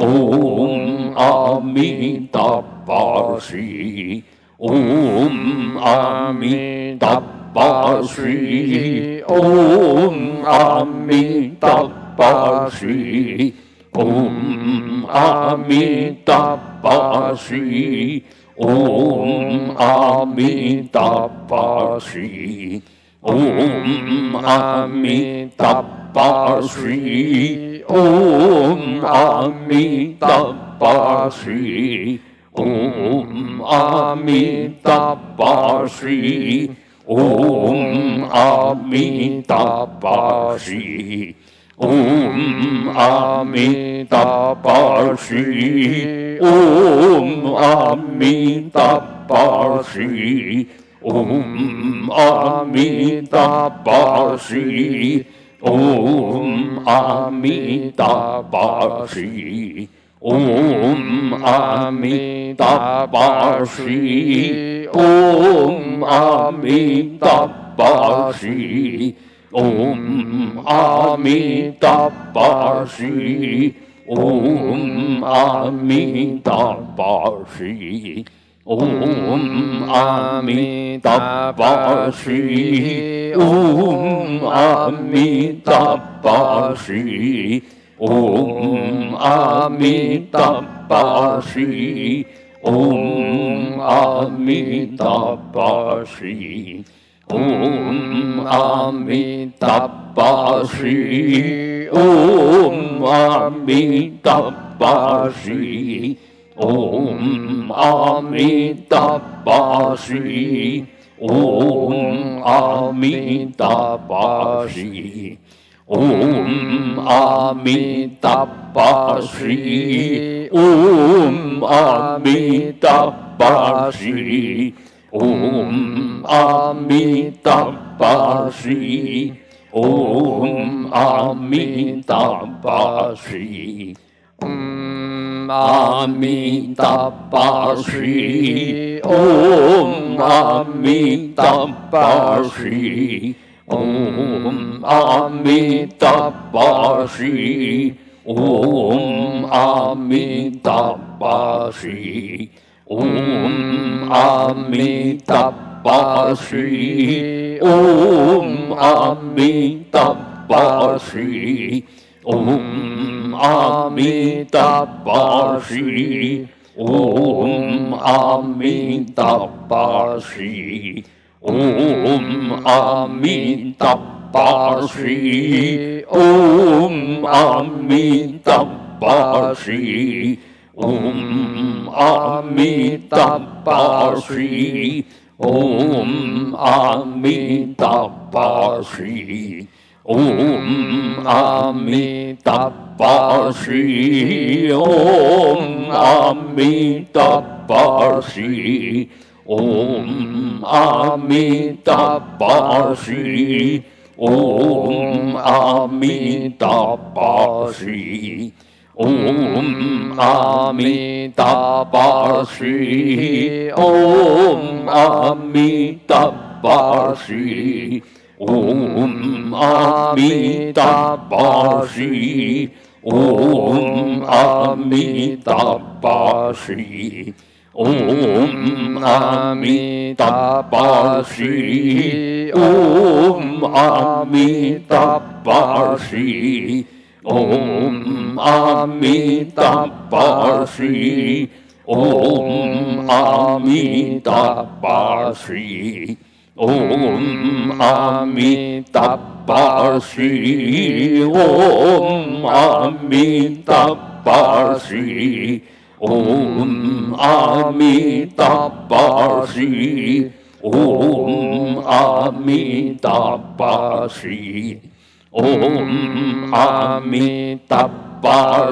唵阿弥达巴西，唵阿弥达巴西，唵阿弥达巴西。唵阿弥达巴西，唵阿弥达巴西，唵阿弥达巴西，唵阿弥达巴西，唵阿弥达巴西，唵阿弥达巴西。唵阿弥达巴西，唵阿弥达巴西，唵阿弥达巴西，唵阿弥达巴西，唵阿弥达巴西，嗡阿弥达巴西。嗡阿弥达巴西，嗡阿弥达巴西，嗡阿弥达巴西，嗡阿弥达巴西，唵阿弥达巴西，唵阿弥达巴西。唵阿弥达巴西，唵阿弥达巴西，唵阿弥达巴西，唵阿弥达巴西，唵阿弥达巴西，唵阿弥达巴西。唵阿弥达巴西，唵阿弥达巴西，唵阿弥达巴西，唵阿弥达巴西，唵阿弥达巴西，唵阿弥达巴西。唵阿弥达巴西，嗡阿弥达巴西，嗡阿弥达巴西，嗡阿弥达巴西。嗡阿弥达巴西，嗡阿弥达巴西，嗡阿弥达巴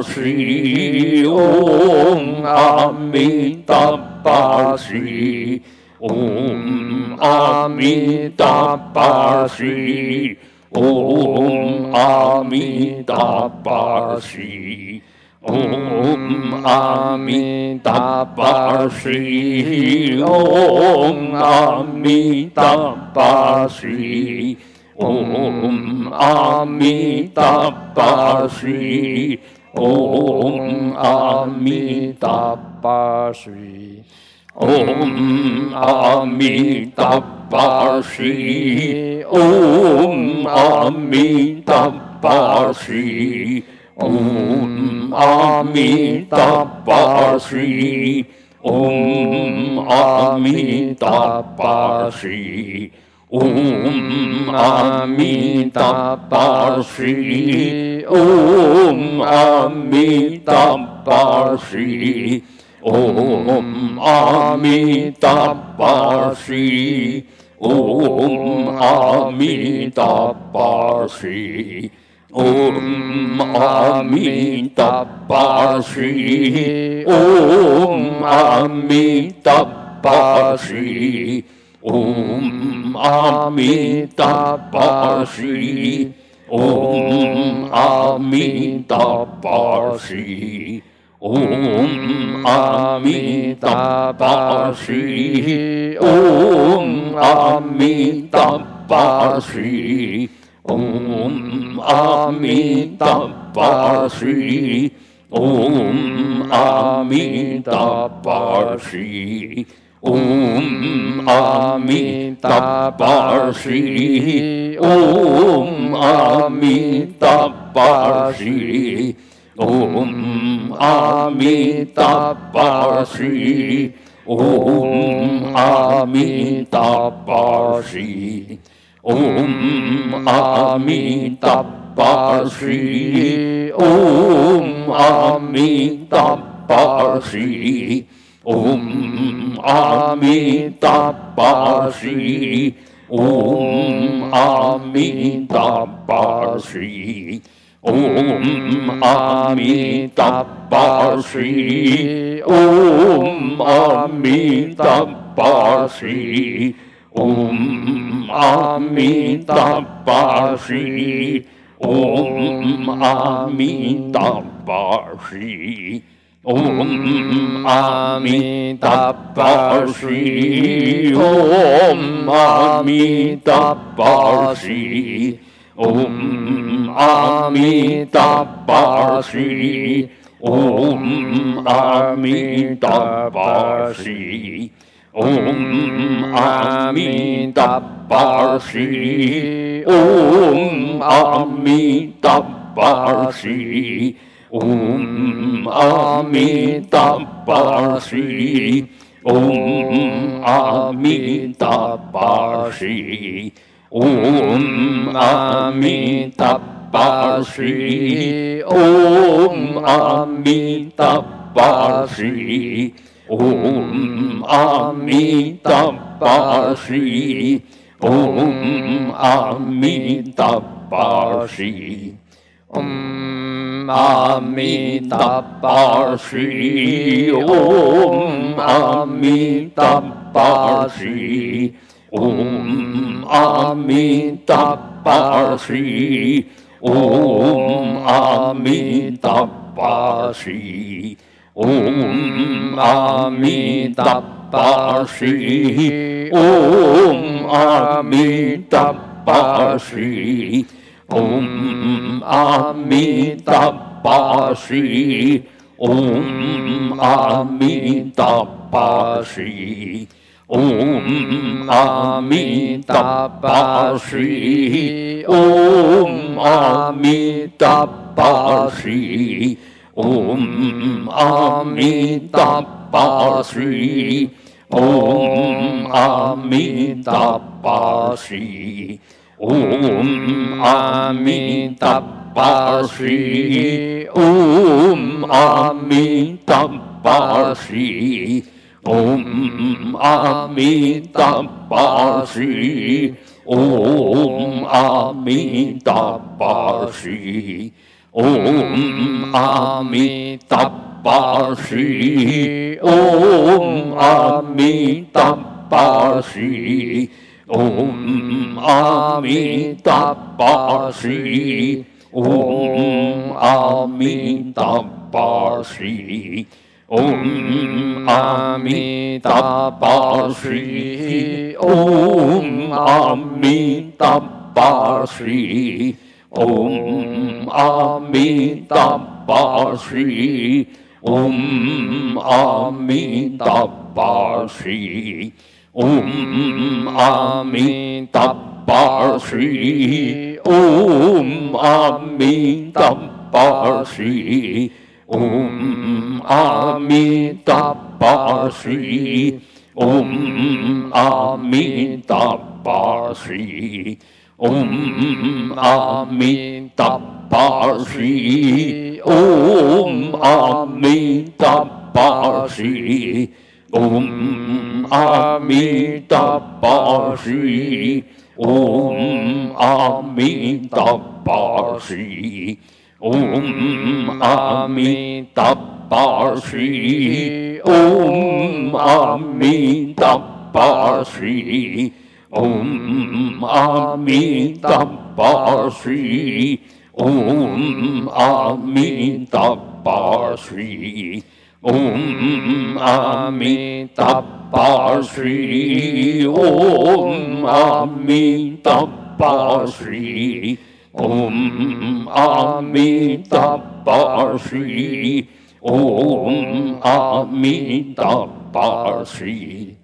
西，嗡阿弥达巴西，嗡阿弥达巴西，嗡阿弥达巴西。嗡阿弥达巴西，嗡阿弥达巴西，嗡阿弥达巴西，嗡阿弥达巴西，嗡阿弥达巴西，嗡阿弥达巴西。嗡阿弥达巴西，嗡阿弥达巴西，嗡阿弥达巴西，嗡阿弥达巴西，嗡阿弥达巴西，嗡阿弥达巴西。嗡阿弥达巴西，嗡阿弥达巴西，嗡阿弥达巴西，嗡阿弥达巴西，嗡阿弥达巴西，嗡阿弥达巴西。嗡阿弥达巴西，嗡阿弥达巴西，嗡阿弥达巴西，嗡阿弥达巴西，嗡阿弥达巴西，嗡阿弥达巴西。嗡阿弥达巴西，嗡阿弥达巴西，嗡阿弥达巴西，嗡阿弥达巴西，嗡阿弥达巴西，嗡阿弥达巴西。嗡阿弥达巴西，嗡阿弥达巴西，嗡阿弥达巴西，嗡阿弥达巴西，嗡阿弥达巴西，嗡阿弥达巴西。嗡阿弥达巴西，嗡阿弥达巴西，嗡阿弥达巴西，嗡阿弥达巴西，ओम आमितापाश्री ॐ आमितापाश्री ॐ आमितापाश्री ओम आमितापाश्री ॐ आमितापाश्री ॐ आमितापाश्री 嗡阿弥达巴悉，嗡阿弥达巴悉，嗡阿弥达巴悉，嗡阿弥达巴悉，嗡阿弥达巴悉，嗡阿弥达巴西。嗡阿弥达巴西，嗡阿弥达巴西，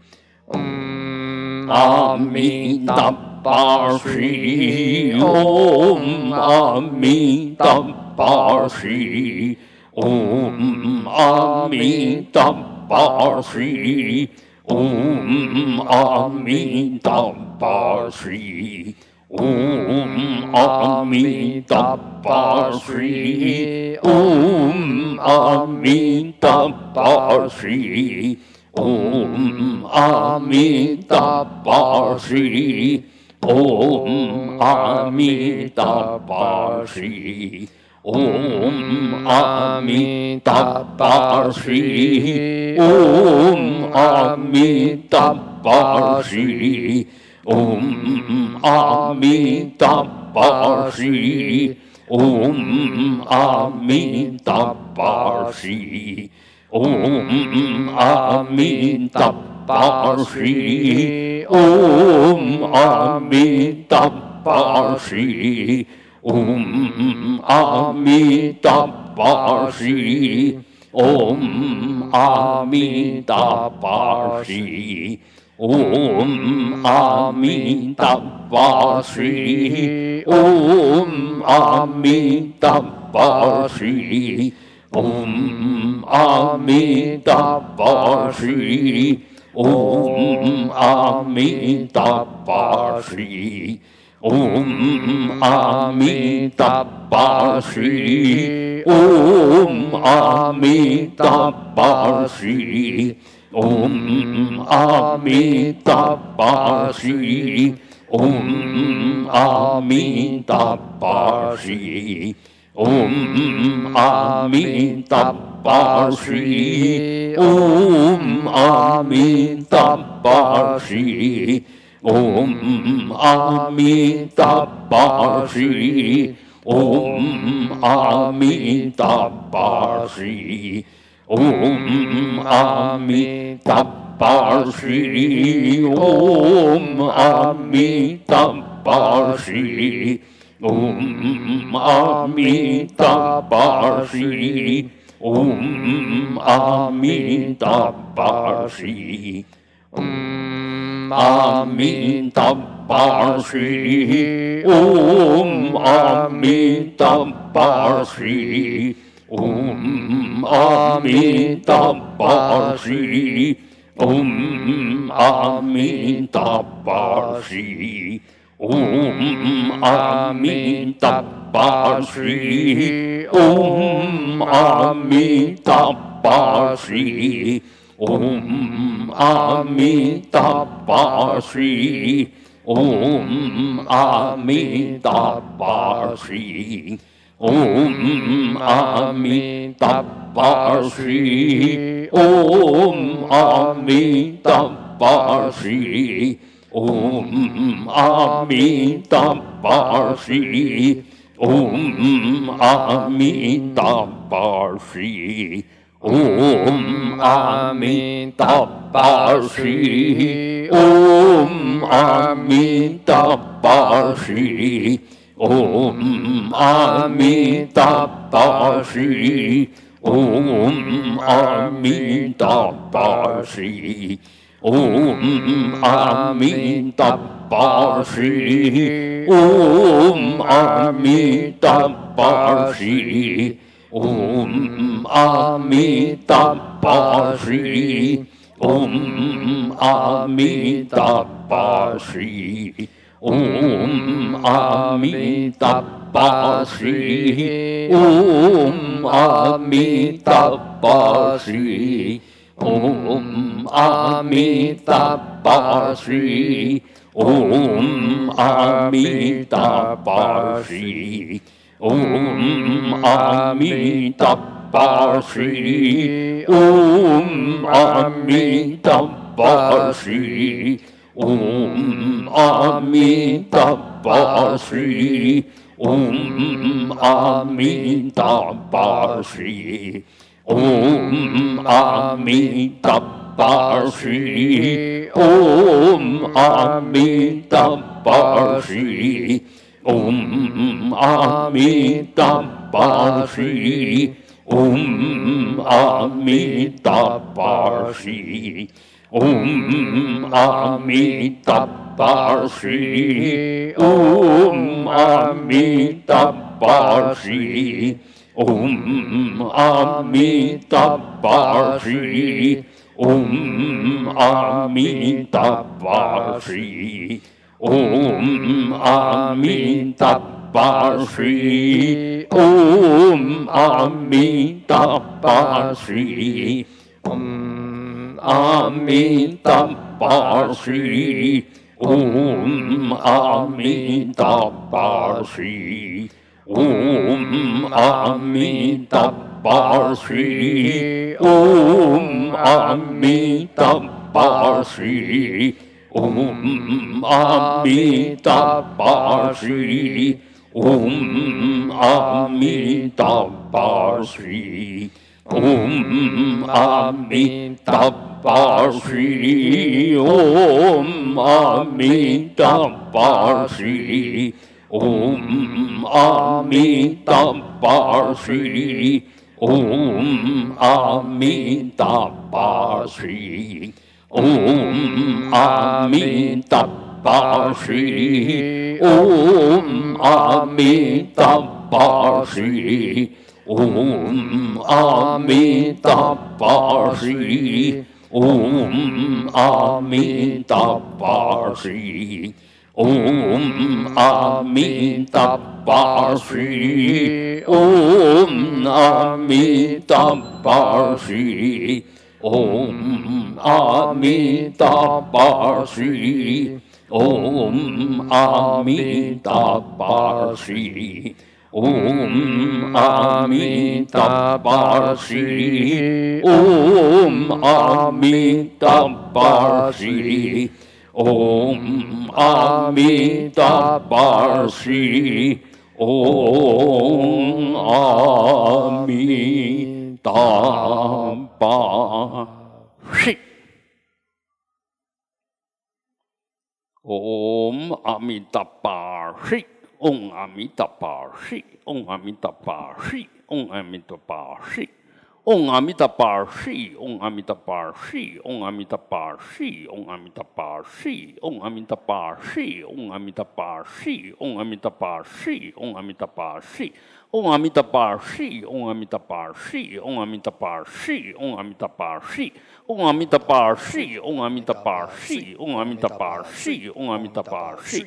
嗡阿弥达巴西，嗡阿弥达巴西，嗡阿弥达巴西，嗡阿弥达巴西。Om Amitabha Shri. Om Amitabha Shri. Om Amitabha Shri Om Amitabha Shri. Om Amitabha Shri Om Amitabha Shri ॐ आमितापाशी ॐ आमितापाशी ॐ आमितापाशी ॐ आमितापाशी ॐ आमितापाशी ॐ आमितापाशी ॐ अमितवासि ॐ अमितवासि ॐ अमितवासि ॐ अमितवासि ॐ आमितापाशी ॐ आमितापाशी ॐ आमितापाशी ॐ आमितापाशी ॐ आमितापाशी ॐ आमितापाशी ॐ अमितपार्षि ॐ अमितपार्षि ॐ अमितपार्षि ॐ अमितपार्षि अमितपार्षि ॐ अमितपार्षि ॐ आमितापाशी ॐ आमितापाशी ॐ आमितापाशी ॐ आमितापाशी ॐ आमितापाशी ॐ आमितापाशी ॐ आमि तप्पाश्री ॐ आमि तप्पाश्री ॐ आमि तप्पाश्री ॐ आमि तप्पाश्री ॐ आमि तप्पाश्री ॐ आमि तप्पाश्री 哦阿弥陀佛是哦阿弥陀佛是哦阿弥陀佛是哦阿弥陀佛是哦阿弥陀佛是哦阿弥陀佛是 ॐ अमितपाश्रीः ॐ अमितपाश्रीः ॐ अमितपाश्रीः ॐ अमितपाश्रीः ॐ अमितपाश्रीः ॐ अमितपाश्रीः 嗡阿弥达巴施，嗡阿弥达巴施，嗡阿弥达巴施，嗡阿弥达巴施，嗡阿弥达巴施，嗡阿弥达巴施。ॐ अमितपाशी ॐ अमितपाशी ॐ अमितपाशी ॐ अमितपाशी ॐ अमितपाशी ॐ अमितपाशी ॐ 阿弥陀佛，是，嗯，阿弥陀 ум амитабаши, ум амитабаши, 弥陀佛是唵阿弥达巴悉，唵阿弥达巴悉，唵阿弥达巴悉，唵阿弥达巴悉，唵阿弥达巴悉，唵阿弥达巴悉。ओम अमितापाशी ओम अमितापाशी ओम अमितापाशी ओम अमितापाशी ओम अमितापाशी ओम अमितापाशी ॐ अमितपाशी ॐ अमितपाशी ॐ अमितपाशी ॐ अमितपाशी ॐ अमितपाशी 嗡阿弥达巴西，嗡阿弥达巴西，嗡阿弥达巴西，嗡阿弥达巴西，嗡阿弥达巴西，嗡阿弥达巴西，嗡阿弥达巴西，嗡阿弥达巴西，嗡阿弥达巴西，嗡阿弥达巴西，嗡阿弥达巴西，嗡阿弥达巴西，嗡阿弥达巴西，嗡阿弥达巴西，嗡阿弥达巴西。嗡阿弥达巴西，嗡阿弥达巴西，嗡阿弥达巴西，嗡阿弥达巴悉。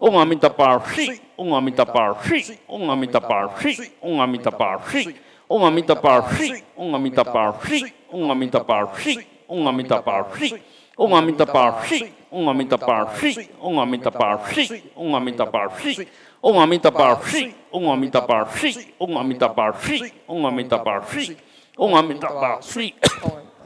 Om Amitabha Shri Om Amitabha Shri Om Amitabha Shri Om Amitabha Shri Om Amitabha Shri 嗡阿弥陀巴西，嗡阿弥陀巴西，嗡阿弥陀巴西，嗡阿弥陀巴西，嗡阿弥陀巴西，嗡阿弥陀巴西，嗡阿弥陀巴西。嗡阿弥陀巴西，嗡阿弥陀巴西，嗡阿弥陀巴西，嗡阿弥陀巴西，嗡阿弥陀巴西，嗡阿弥陀巴西，嗡阿弥陀巴西，嗡阿弥陀巴西，嗡阿弥陀巴西，嗡阿弥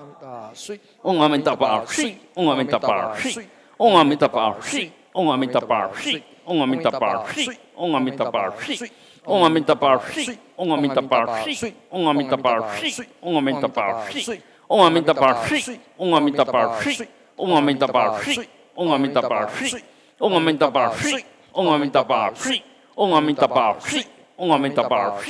陀巴西，嗡阿弥陀巴西，嗡阿弥陀巴西，嗡阿弥陀巴西，嗡阿弥陀巴西，嗡阿弥陀巴西，嗡阿弥陀巴西，嗡阿弥陀巴西，嗡阿弥陀巴西，嗡阿弥陀巴西，嗡阿弥陀巴西。嗡阿弥陀巴西，嗡阿弥陀巴西，嗡阿弥陀巴西，嗡阿弥陀巴西，嗡阿弥陀巴西，嗡阿弥陀巴西，嗡阿弥陀巴西，嗡阿弥陀巴西，嗡阿弥陀巴西，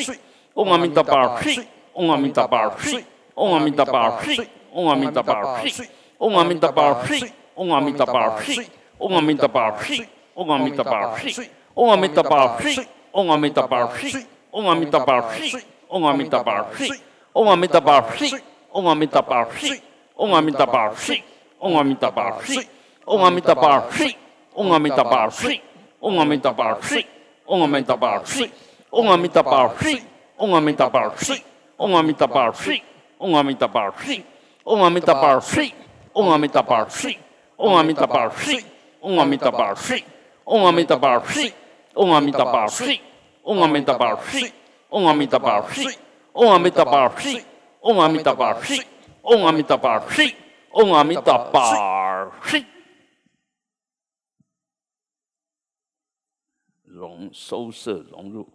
嗡阿弥陀巴西，嗡阿弥陀巴西，嗡阿弥陀巴西，嗡阿弥陀巴西，嗡阿弥陀巴西，嗡阿弥陀巴西，嗡阿弥陀巴西，嗡阿弥陀巴西，嗡阿弥陀巴西，嗡阿弥陀巴西，嗡阿弥陀巴西，嗡阿弥陀巴西。嗡阿弥陀巴西，嗡阿弥陀巴西，嗡阿弥陀巴西，嗡阿弥陀巴西，嗡阿弥陀巴西，嗡阿弥陀巴西，嗡阿弥陀巴西，嗡阿弥陀巴西，嗡阿弥陀巴西，嗡阿弥陀巴西，嗡阿弥陀巴西，嗡阿弥陀巴西，嗡阿弥陀巴西，嗡阿弥陀巴西，嗡阿弥陀巴西，嗡阿弥陀巴西，嗡阿弥陀巴西，嗡阿弥陀巴西，嗡阿弥陀巴西，嗡阿弥陀巴西，嗡阿弥陀巴西。嗡阿弥陀巴西，嗡阿弥陀巴西，嗡阿弥陀巴西，嗡阿弥陀巴西，嗡阿弥陀巴西，嗡阿弥陀巴西，嗡阿弥陀巴西，嗡阿弥陀巴西，嗡阿弥陀巴西。融收摄融入，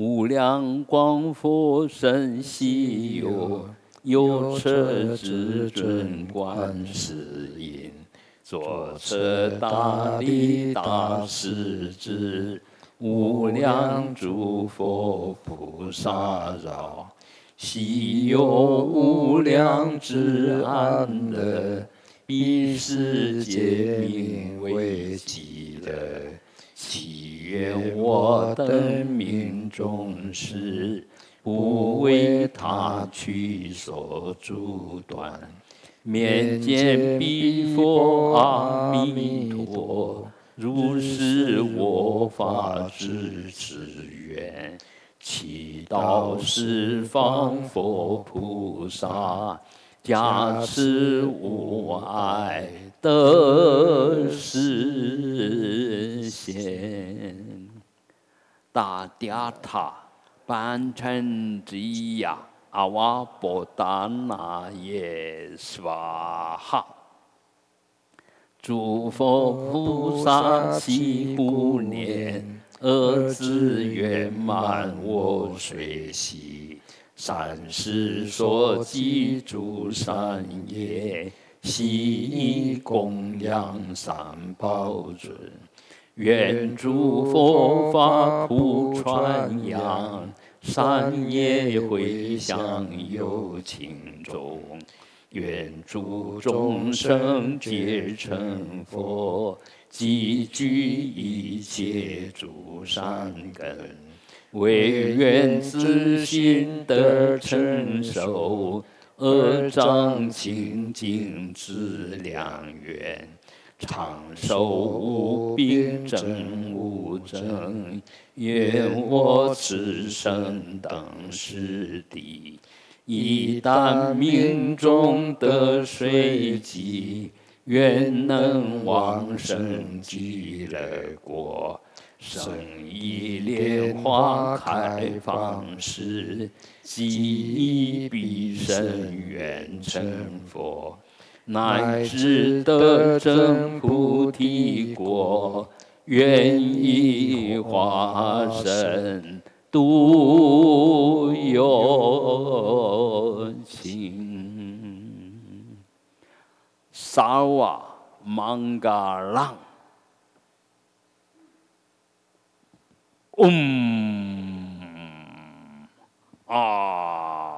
无量光佛身西游，有车至尊观世音，坐车大力大势至，无量诸佛菩萨绕，西有无量之安乐，彼世界名为极乐。祈愿我的命中事。不为他去所阻断，面见彼佛阿弥陀，如是我法之持愿，祈祷十方佛菩萨加持无碍得实现，大殿塔。班成之呀，阿瓦波达那耶娑哈，诸佛菩萨悉不念，儿子圆满我随喜，善事所记诸善业，悉供养三宝尊。愿诸佛法普传扬，善业回向有情众。愿诸众生皆成佛，积聚一切诸善根，唯愿自心得成熟，恶障清净自良缘。长寿无病，真无争，愿我此生等是地，一旦命中得随机，愿能往生极乐国，生一莲花开放时，即必生愿成佛。乃至得证菩提果，愿意化身度有情，萨瓦芒嘎朗，嗡啊。